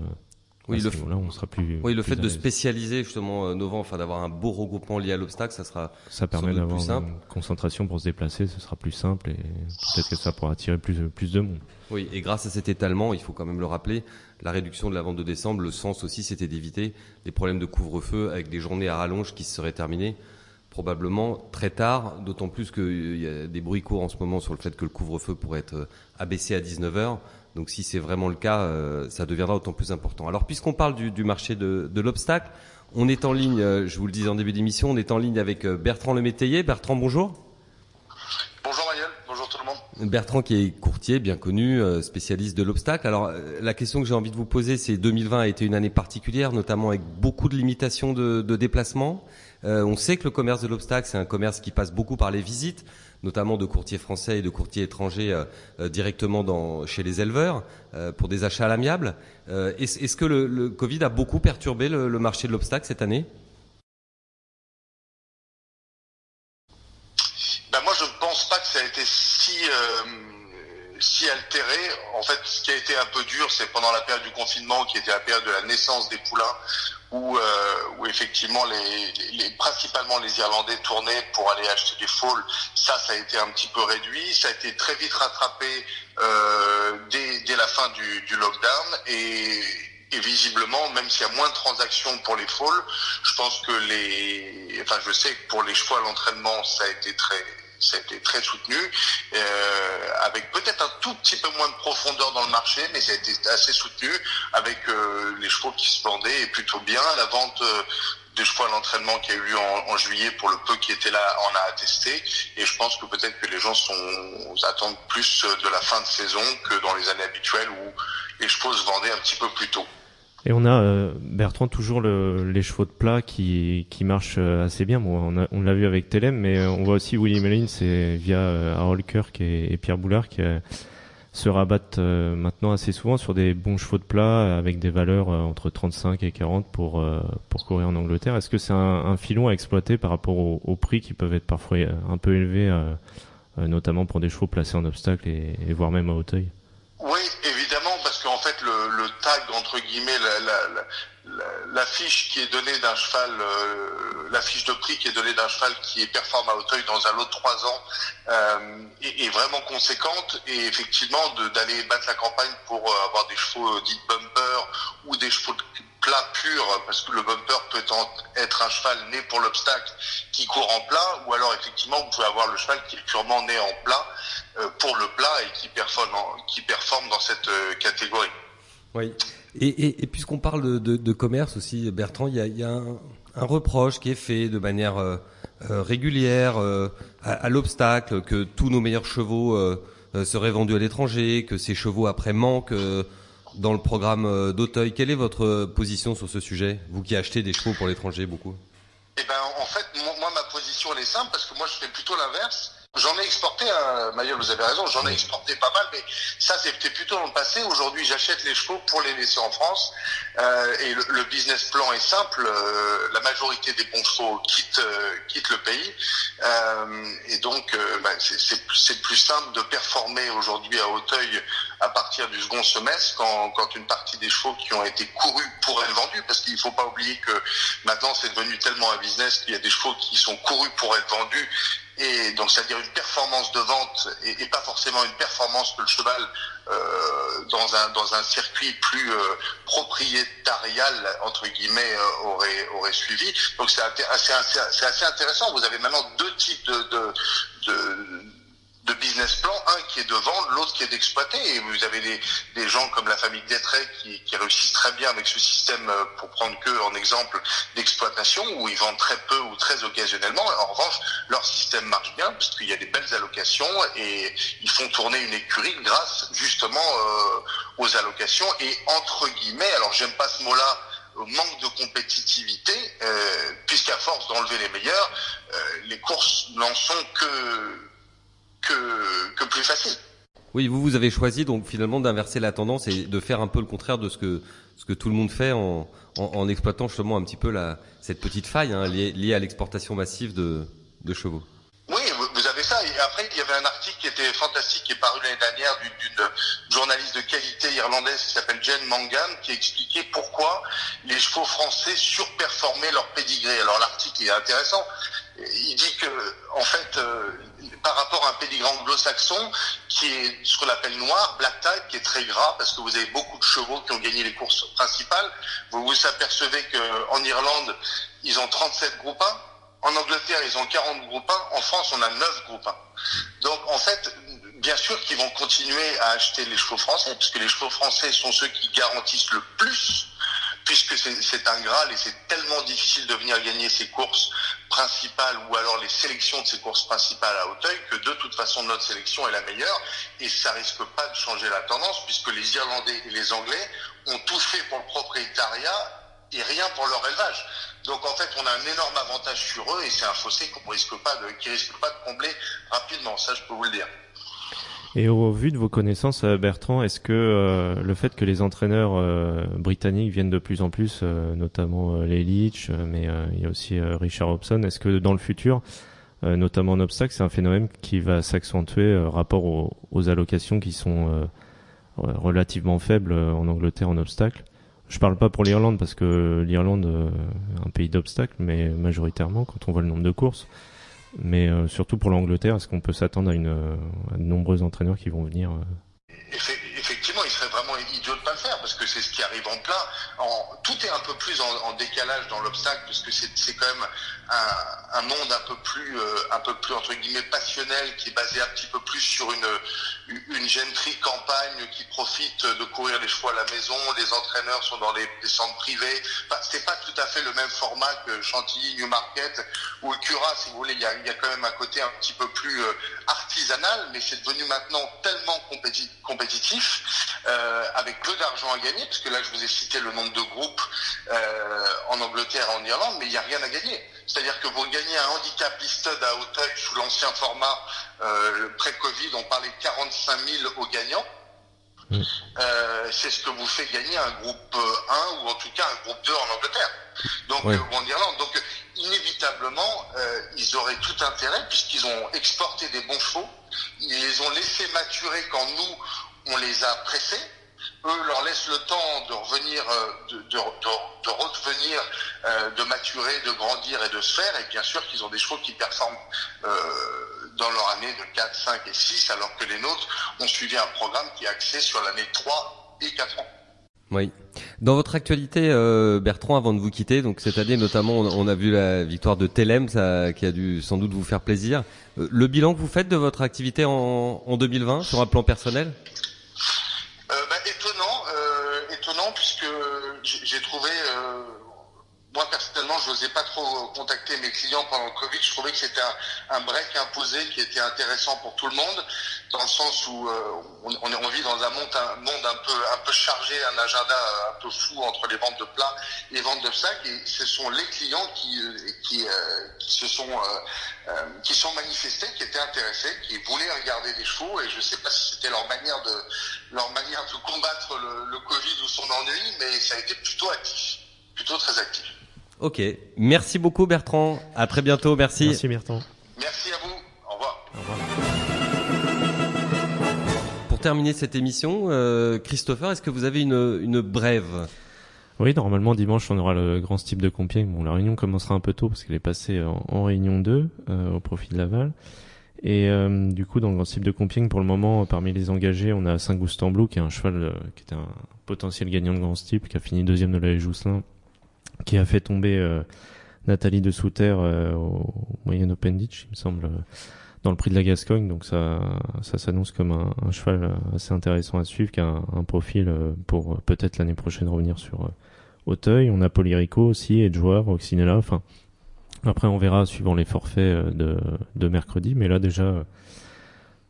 [SPEAKER 2] oui, le, on sera plus, oui, le fait de spécialiser justement euh, Novant, enfin d'avoir un beau regroupement lié à l'obstacle, ça sera
[SPEAKER 4] ça permet d'avoir une concentration pour se déplacer, ce sera plus simple et peut-être que ça pourra attirer plus plus de monde.
[SPEAKER 2] Oui, et grâce à cet étalement, il faut quand même le rappeler, la réduction de la vente de décembre, le sens aussi, c'était d'éviter des problèmes de couvre-feu avec des journées à rallonge qui seraient terminées probablement très tard, d'autant plus qu'il y a des bruits courts en ce moment sur le fait que le couvre-feu pourrait être euh, abaissé à 19 heures. Donc si c'est vraiment le cas, euh, ça deviendra autant plus important. Alors puisqu'on parle du, marché de, l'obstacle, on est en ligne, euh, je vous le disais en début d'émission, on est en ligne avec euh, Bertrand Lemétayer. Bertrand, bonjour.
[SPEAKER 7] Bonjour Marielle, bonjour tout le monde.
[SPEAKER 2] Bertrand qui est courtier, bien connu, spécialiste de l'obstacle. Alors la question que j'ai envie de vous poser, c'est 2020 a été une année particulière, notamment avec beaucoup de limitations de, de déplacement. on sait que le commerce de l'obstacle, c'est un commerce qui passe beaucoup par les visites notamment de courtiers français et de courtiers étrangers euh, euh, directement dans, chez les éleveurs euh, pour des achats à l'amiable. Est-ce que le, Covid a beaucoup perturbé le, marché de l'obstacle cette année?
[SPEAKER 7] Ben Moi, je ne pense pas que ça a été si si altéré. En fait, ce qui a été un peu dur, c'est pendant la période du confinement, qui était la période de la naissance des poulains, où, euh, où effectivement les, les, principalement les Irlandais tournaient pour aller acheter des fôles. Ça, ça a été un petit peu réduit. Ça a été très vite rattrapé euh, dès, dès, la fin du, du lockdown et, et, visiblement, même s'il y a moins de transactions pour les fôles, je pense que les, enfin, je sais que pour les chevaux à l'entraînement, ça a été très ça a été très soutenu, euh, avec peut-être un tout petit peu moins de profondeur dans le marché, mais ça a été assez soutenu, avec euh, les chevaux qui se vendaient et plutôt bien. La vente euh, des chevaux à l'entraînement qui a eu en, juillet, pour le peu qui était là, en a attesté. Et je pense que peut-être que les gens attendent plus de la fin de saison que dans les années habituelles où les chevaux se vendaient un petit peu plus tôt.
[SPEAKER 4] Et on a euh, Bertrand toujours le, les chevaux de plat qui qui marchent euh, assez bien. Bon, on, l'a vu avec Telem, mais on voit aussi Willy Mellin, c'est via Harold Kirk et, et Pierre Boulard qui se rabattent maintenant assez souvent sur des bons chevaux de plat avec des valeurs entre 35 et 40 pour pour courir en Angleterre. Est-ce que c'est un, un, filon à exploiter par rapport au, prix qui peuvent être parfois un peu élevés, notamment pour des chevaux placés en obstacle et, et voire même à Hauteuil?
[SPEAKER 7] Oui, entre guillemets la, qui est donnée d'un cheval, euh, de prix qui est donnée d'un cheval qui est performe à Hauteuil dans un lot de 3 ans euh, est, vraiment conséquente et effectivement d'aller battre la campagne pour euh, avoir des chevaux dits bumper ou des chevaux de plat pur parce que le bumper peut être un cheval né pour l'obstacle qui court en plat ou alors effectivement vous pouvez avoir le cheval qui est purement né en plat pour le plat et qui performe, qui performe dans cette catégorie.
[SPEAKER 2] Oui. Et, puisqu'on parle de, commerce aussi, Bertrand, il y a, un, reproche qui est fait de manière euh, euh régulière euh, à, l'obstacle que tous nos meilleurs chevaux seraient vendus à l'étranger, que ces chevaux après manquent dans le programme d'Auteuil. Quelle est votre position sur ce sujet, vous qui achetez des chevaux pour l'étranger beaucoup?
[SPEAKER 7] Eh ben, en fait, moi, ma position elle est simple parce que moi je fais plutôt l'inverse. J'en ai exporté, hein, Maël, vous avez raison, j'en ai exporté pas mal, mais ça c'était plutôt dans le passé. Aujourd'hui, j'achète les chevaux pour les laisser en France. Euh, et le, le, business plan est simple. Euh, la majorité des bons chevaux quittent, euh, quittent le pays. Et donc, bah, c'est plus simple de performer aujourd'hui à Hauteuil à partir du second semestre quand, quand, une partie des chevaux qui ont été courus pour être vendus, parce qu'il ne faut pas oublier que maintenant c'est devenu tellement un business qu'il y a des chevaux qui sont courus pour être vendus et donc c'est-à-dire une performance de vente et, pas forcément une performance que le cheval euh, dans un dans un circuit plus euh, propriétarial entre guillemets euh, aurait aurait suivi. Donc c'est assez, assez, assez intéressant. Vous avez maintenant deux types de, de, de de business plan, un qui est de vendre, l'autre qui est d'exploiter. Et vous avez des, des, gens comme la famille Détray qui, qui, réussissent très bien avec ce système, euh, pour prendre que en exemple d'exploitation, où ils vendent très peu ou très occasionnellement. En revanche, leur système marche bien parce qu'il y a des belles allocations et ils font tourner une écurie grâce justement euh, aux allocations et entre guillemets, alors j'aime pas ce mot-là, manque de compétitivité, euh, puisqu'à force d'enlever les meilleurs, euh, les courses n'en sont que que, que plus facile.
[SPEAKER 2] Oui, vous, vous avez choisi donc finalement d'inverser la tendance et de faire un peu le contraire de ce que, ce que tout le monde fait en, en, en exploitant justement un petit peu la, cette petite faille hein, liée, liée, à l'exportation massive de, de chevaux.
[SPEAKER 7] Oui, vous avez ça. Et après, il y avait un article qui était fantastique, qui est paru l'année dernière d'une journaliste de qualité irlandaise qui s'appelle Jen Mangan, qui expliquait pourquoi les chevaux français surperformaient leur pédigré. Alors l'article est intéressant. Il dit que, en fait, euh, par rapport à un pédigré anglo-saxon qui est ce qu'on appelle noir, black type, qui est très gras parce que vous avez beaucoup de chevaux qui ont gagné les courses principales. Vous vous apercevez qu'en Irlande, ils ont 37 groupes 1. En Angleterre, ils ont 40 groupes 1. En France, on a 9 groupes 1. Donc, en fait, bien sûr qu'ils vont continuer à acheter les chevaux français, puisque les chevaux français sont ceux qui garantissent le plus puisque c'est un Graal et c'est tellement difficile de venir gagner ces courses principales ou alors les sélections de ces courses principales à Hauteuil que de toute façon notre sélection est la meilleure et ça risque pas de changer la tendance puisque les Irlandais et les Anglais ont tout fait pour le propriétariat et rien pour leur élevage. Donc en fait, on a un énorme avantage sur eux et c'est un fossé qu'on risque risque pas de combler rapidement. Ça, je peux vous le dire.
[SPEAKER 4] Et au vu de vos connaissances, euh, Bertrand, est-ce que euh, le fait que les entraîneurs euh, britanniques viennent de plus en plus, euh, notamment les Leach, mais il y a aussi Richard Hobson, est-ce que dans le futur, notamment en obstacle, c'est un phénomène qui va s'accentuer rapport aux, aux, allocations qui sont relativement faibles en Angleterre en obstacle? Je parle pas pour l'Irlande parce que l'Irlande est un pays d'obstacles, mais majoritairement quand on voit le nombre de courses. Mais euh, surtout pour l'Angleterre, est-ce qu'on peut s'attendre à, une, euh, à de nombreux entraîneurs qui vont venir euh...
[SPEAKER 7] Effectivement, il serait c'est ce qui arrive en plein. Tout est un peu plus en, décalage dans l'obstacle parce que c'est quand même un, monde un peu plus, euh, un peu plus entre guillemets passionnel qui est basé un petit peu plus sur une, une gentry campagne qui profite de courir les chevaux à la maison. Les entraîneurs sont dans les, centres privés. Enfin, c'est pas tout à fait le même format que Chantilly, Newmarket ou le Cura, si vous voulez. Il y a, il y a quand même un côté un petit peu plus euh, artisanal, mais c'est devenu maintenant tellement compétitif euh, avec peu d'argent à gagner, parce que là je vous ai cité le nombre de groupes euh, en Angleterre et en Irlande, mais il n'y a rien à gagner. C'est-à-dire que vous gagnez un handicap listed à Hauteuil sous l'ancien format euh, pré-Covid, on parlait de 45 000 aux gagnants.
[SPEAKER 4] Mm.
[SPEAKER 7] Euh, c'est ce que vous fait gagner un groupe 1 ou en tout cas un groupe 2 en Angleterre. Donc
[SPEAKER 2] Ouais.
[SPEAKER 7] ou en Irlande. Donc inévitablement, ils auraient tout intérêt puisqu'ils ont exporté des bons chevaux. Ils les ont laissés maturer quand nous on les a pressés. Eux leur laissent le temps de revenir, euh, de, de, de, de redevenir, euh, de maturer, de grandir et de se faire. Et bien sûr qu'ils ont des chevaux qui performent euh, dans leur année de 4, 5 et 6, alors que les nôtres ont suivi un programme qui est axé sur l'année 3 et 4 ans.
[SPEAKER 2] Oui. Dans votre actualité, euh, Bertrand, avant de vous quitter, donc cette année notamment, on, a vu la victoire de Telem, ça, qui a dû sans doute vous faire plaisir. Euh, le bilan que vous faites de votre activité en, en 2020 sur un plan personnel?
[SPEAKER 7] Bah, étonnant, euh, étonnant puisque j'ai j'ai trouvé, euh, moi personnellement, je n'osais pas trop contacter mes clients pendant le Covid. Je trouvais que c'était un, break imposé qui était intéressant pour tout le monde, dans le sens où euh, on, vit dans un monde, un peu, chargé, un agenda un peu fou entre les ventes de plats et ventes de sacs. Et ce sont les clients qui, euh, euh, se sont manifestés, qui étaient intéressés, qui voulaient regarder des chevaux. Et je ne sais pas si c'était leur manière de leur manière de combattre le, le Covid ou son ennui, mais ça a été plutôt actif, plutôt très actif.
[SPEAKER 2] Ok. Merci beaucoup, Bertrand. À très bientôt. Merci.
[SPEAKER 4] Merci Bertrand.
[SPEAKER 7] Merci à vous, au revoir.
[SPEAKER 4] Au revoir.
[SPEAKER 2] Pour terminer cette émission, euh, Christopher, est-ce que vous avez une, une brève?
[SPEAKER 4] Oui, normalement dimanche on aura le grand type de Compiègne. Bon, la réunion commencera un peu tôt parce qu'elle est passée en, en réunion 2 euh, au profit de Laval. Et euh, du coup, dans le grand type de Compiègne, pour le moment, parmi les engagés, on a Saint-Goustan Blue, qui est un cheval euh, qui était un potentiel gagnant de grand type, qui a fini deuxième de la Jousselin, qui a fait tomber euh, Nathalie de Souter euh, au Moyen Open Ditch, il me semble, euh, dans le prix de la Gascogne. Donc ça, ça s'annonce comme un, un cheval assez intéressant à suivre, qui a un, un profil euh, pour euh, peut-être l'année prochaine revenir sur Auteuil. On a Polyrico aussi et joueur Oxinella. Enfin, après on verra suivant les forfaits de, de mercredi, mais là déjà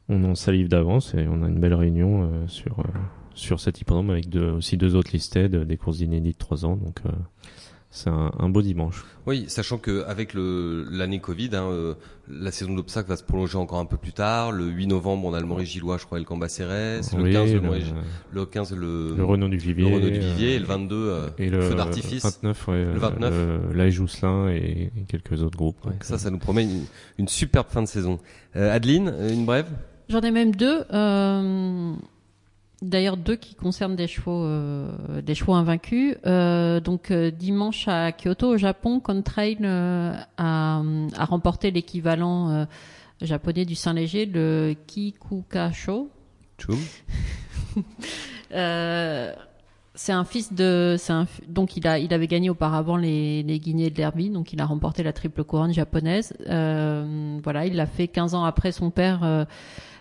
[SPEAKER 4] on en salive d'avance et on a une belle réunion euh, sur euh, sur cet hippodrome avec deux, aussi deux autres listed, des courses inédites 3 ans. Donc euh, c'est un, un beau dimanche.
[SPEAKER 2] Oui, sachant que avec le l'année Covid, hein, euh, la saison d'obstacles va se prolonger encore un peu plus tard. Le 8 novembre, on a le Maurice Gillois, je crois, et le Cambacérès. Le
[SPEAKER 4] Oui,
[SPEAKER 2] 15, le,
[SPEAKER 4] le,
[SPEAKER 2] Maurice- le 15, le,
[SPEAKER 4] le Renault du Vivier,
[SPEAKER 2] le Renaud du Vivier,
[SPEAKER 4] euh,
[SPEAKER 2] et le 22, euh,
[SPEAKER 4] et le
[SPEAKER 2] feu d'artifice.
[SPEAKER 4] 29, ouais,
[SPEAKER 2] Le 29.
[SPEAKER 4] euh, l'Aïe Jousselin et, et quelques autres groupes.
[SPEAKER 2] Ouais,
[SPEAKER 4] Donc,
[SPEAKER 2] ça, ça nous promet une, une superbe fin de saison. Euh, Adeline, une brève?
[SPEAKER 3] J'en ai même deux. D'ailleurs, deux qui concernent des chevaux, euh, des chevaux invaincus. Euh, donc euh, dimanche à Kyoto, au Japon, Contrail euh, a, a remporté l'équivalent euh, japonais du Saint-Léger, le Kikukasho. Euh, c'est un fils de, un, donc il a, il avait gagné auparavant les, les Guinées de Derby, donc il a remporté la triple couronne japonaise. Euh, voilà, il l'a fait 15 ans après son père euh,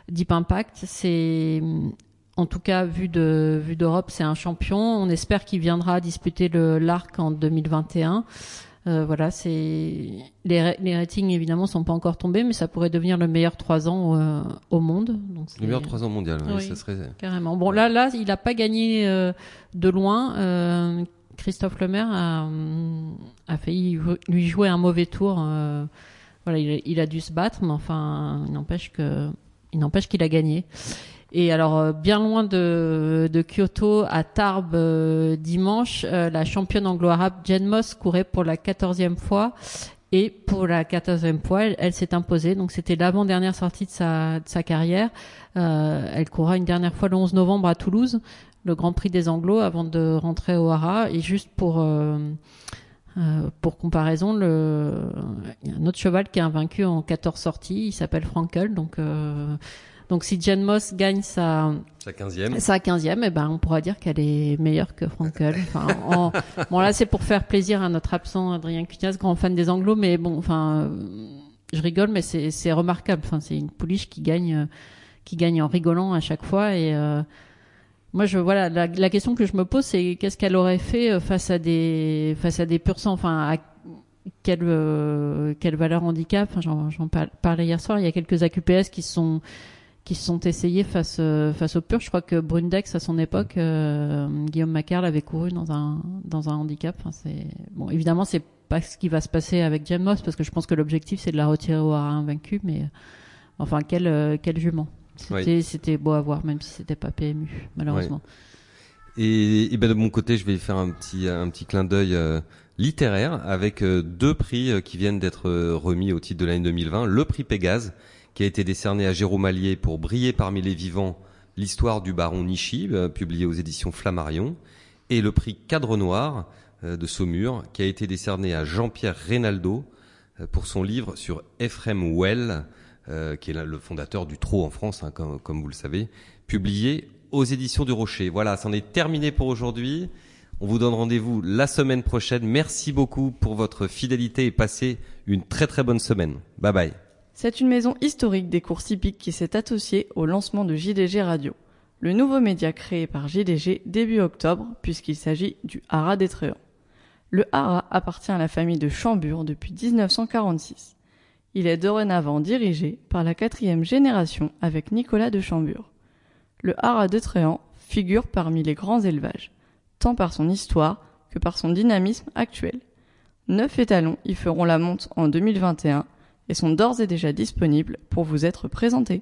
[SPEAKER 3] Deep Impact. C'est, en tout cas, vu de, vu d'Europe, c'est un champion. On espère qu'il viendra disputer le l'Arc en 2021. Euh, voilà, c'est les, les ratings évidemment sont pas encore tombés, mais ça pourrait devenir le meilleur 3 ans euh, au monde. Donc
[SPEAKER 2] Le meilleur 3 ans mondial,
[SPEAKER 3] Oui.
[SPEAKER 2] ça serait...
[SPEAKER 3] Carrément. Bon, là, là, il n'a pas gagné euh, de loin. Euh, Christophe Lemaire a, hum, a failli lui jouer un mauvais tour. euh, voilà, il, il a dû se battre, mais enfin, il n'empêche que, il n'empêche qu'il a gagné. Et alors, euh, bien loin de, de Kyoto, à Tarbes, euh, dimanche, euh, la championne anglo-arabe Jen Moss courait pour la quatorzième fois. Et pour la quatorzième fois, elle, s'est imposée. Donc, c'était l'avant-dernière sortie de sa, de sa carrière. Euh, elle courra une dernière fois le 11 novembre à Toulouse, le Grand Prix des Anglos, avant de rentrer au Hara. Et juste pour euh, euh, pour comparaison, le il y a un autre cheval qui a vaincu en 14 sorties. Il s'appelle Frankel. Donc euh, donc si Jen Moss gagne sa
[SPEAKER 2] Sa 15e.
[SPEAKER 3] sa 15e, eh ben on pourra dire qu'elle est meilleure que Frankel. Enfin, en- bon là c'est pour faire plaisir à notre absent Adrien Cutias, grand fan des Anglos, mais bon, enfin, je rigole, mais c'est c'est remarquable. Enfin, c'est une pouliche qui gagne, qui gagne en rigolant à chaque fois. Et euh, moi, je voilà, la, la question que je me pose, c'est qu'est-ce qu'elle aurait fait euh, face à des face à des sang, enfin. À, quelle, euh, quelle valeur handicap? Enfin, J'en j'en par- parlais hier soir. Il y a quelques AQPS qui sont qui se sont essayés face euh, face au pur. Je crois que Brundex à son époque, euh, Guillaume Macar avait couru dans un dans un handicap. Enfin, c'est bon, évidemment c'est pas ce qui va se passer avec Jane Moss parce que je pense que l'objectif c'est de la retirer au haras invaincu, mais euh, enfin quel quel jument. C'était c'était beau à voir même si c'était pas PMU malheureusement.
[SPEAKER 2] Et, et ben de mon côté, je vais faire un petit un petit clin d'œil littéraire avec deux prix qui viennent d'être remis au titre de l'année 2020. Le prix Pégase qui a été décerné à Jérôme Allier pour briller parmi les vivants l'histoire du baron Nishi, euh, publié aux éditions Flammarion, et le prix Cadre Noir euh, de Saumur, qui a été décerné à Jean-Pierre Reynaldo euh, pour son livre sur Ephraim Well, qui est le fondateur du Trot en France, hein, comme, comme, vous le savez, publié aux éditions du Rocher. Voilà, c'en est terminé pour aujourd'hui. On vous donne rendez-vous la semaine prochaine. Merci beaucoup pour votre fidélité et passez une très très bonne semaine. Bye bye.
[SPEAKER 1] C'est une maison historique des courses hippiques qui s'est associée au lancement de JDG Radio, le nouveau média créé par JDG début octobre puisqu'il s'agit du Haras d'Étréant. Le Haras appartient à la famille de Chambure depuis 1946. Il est dorénavant dirigé par la quatrième génération avec Nicolas de Chambure. Le Haras d'Étréant figure parmi les grands élevages, tant par son histoire que par son dynamisme actuel. Neuf étalons y feront la monte en 2021 et sont d'ores et déjà disponibles pour vous être présentés.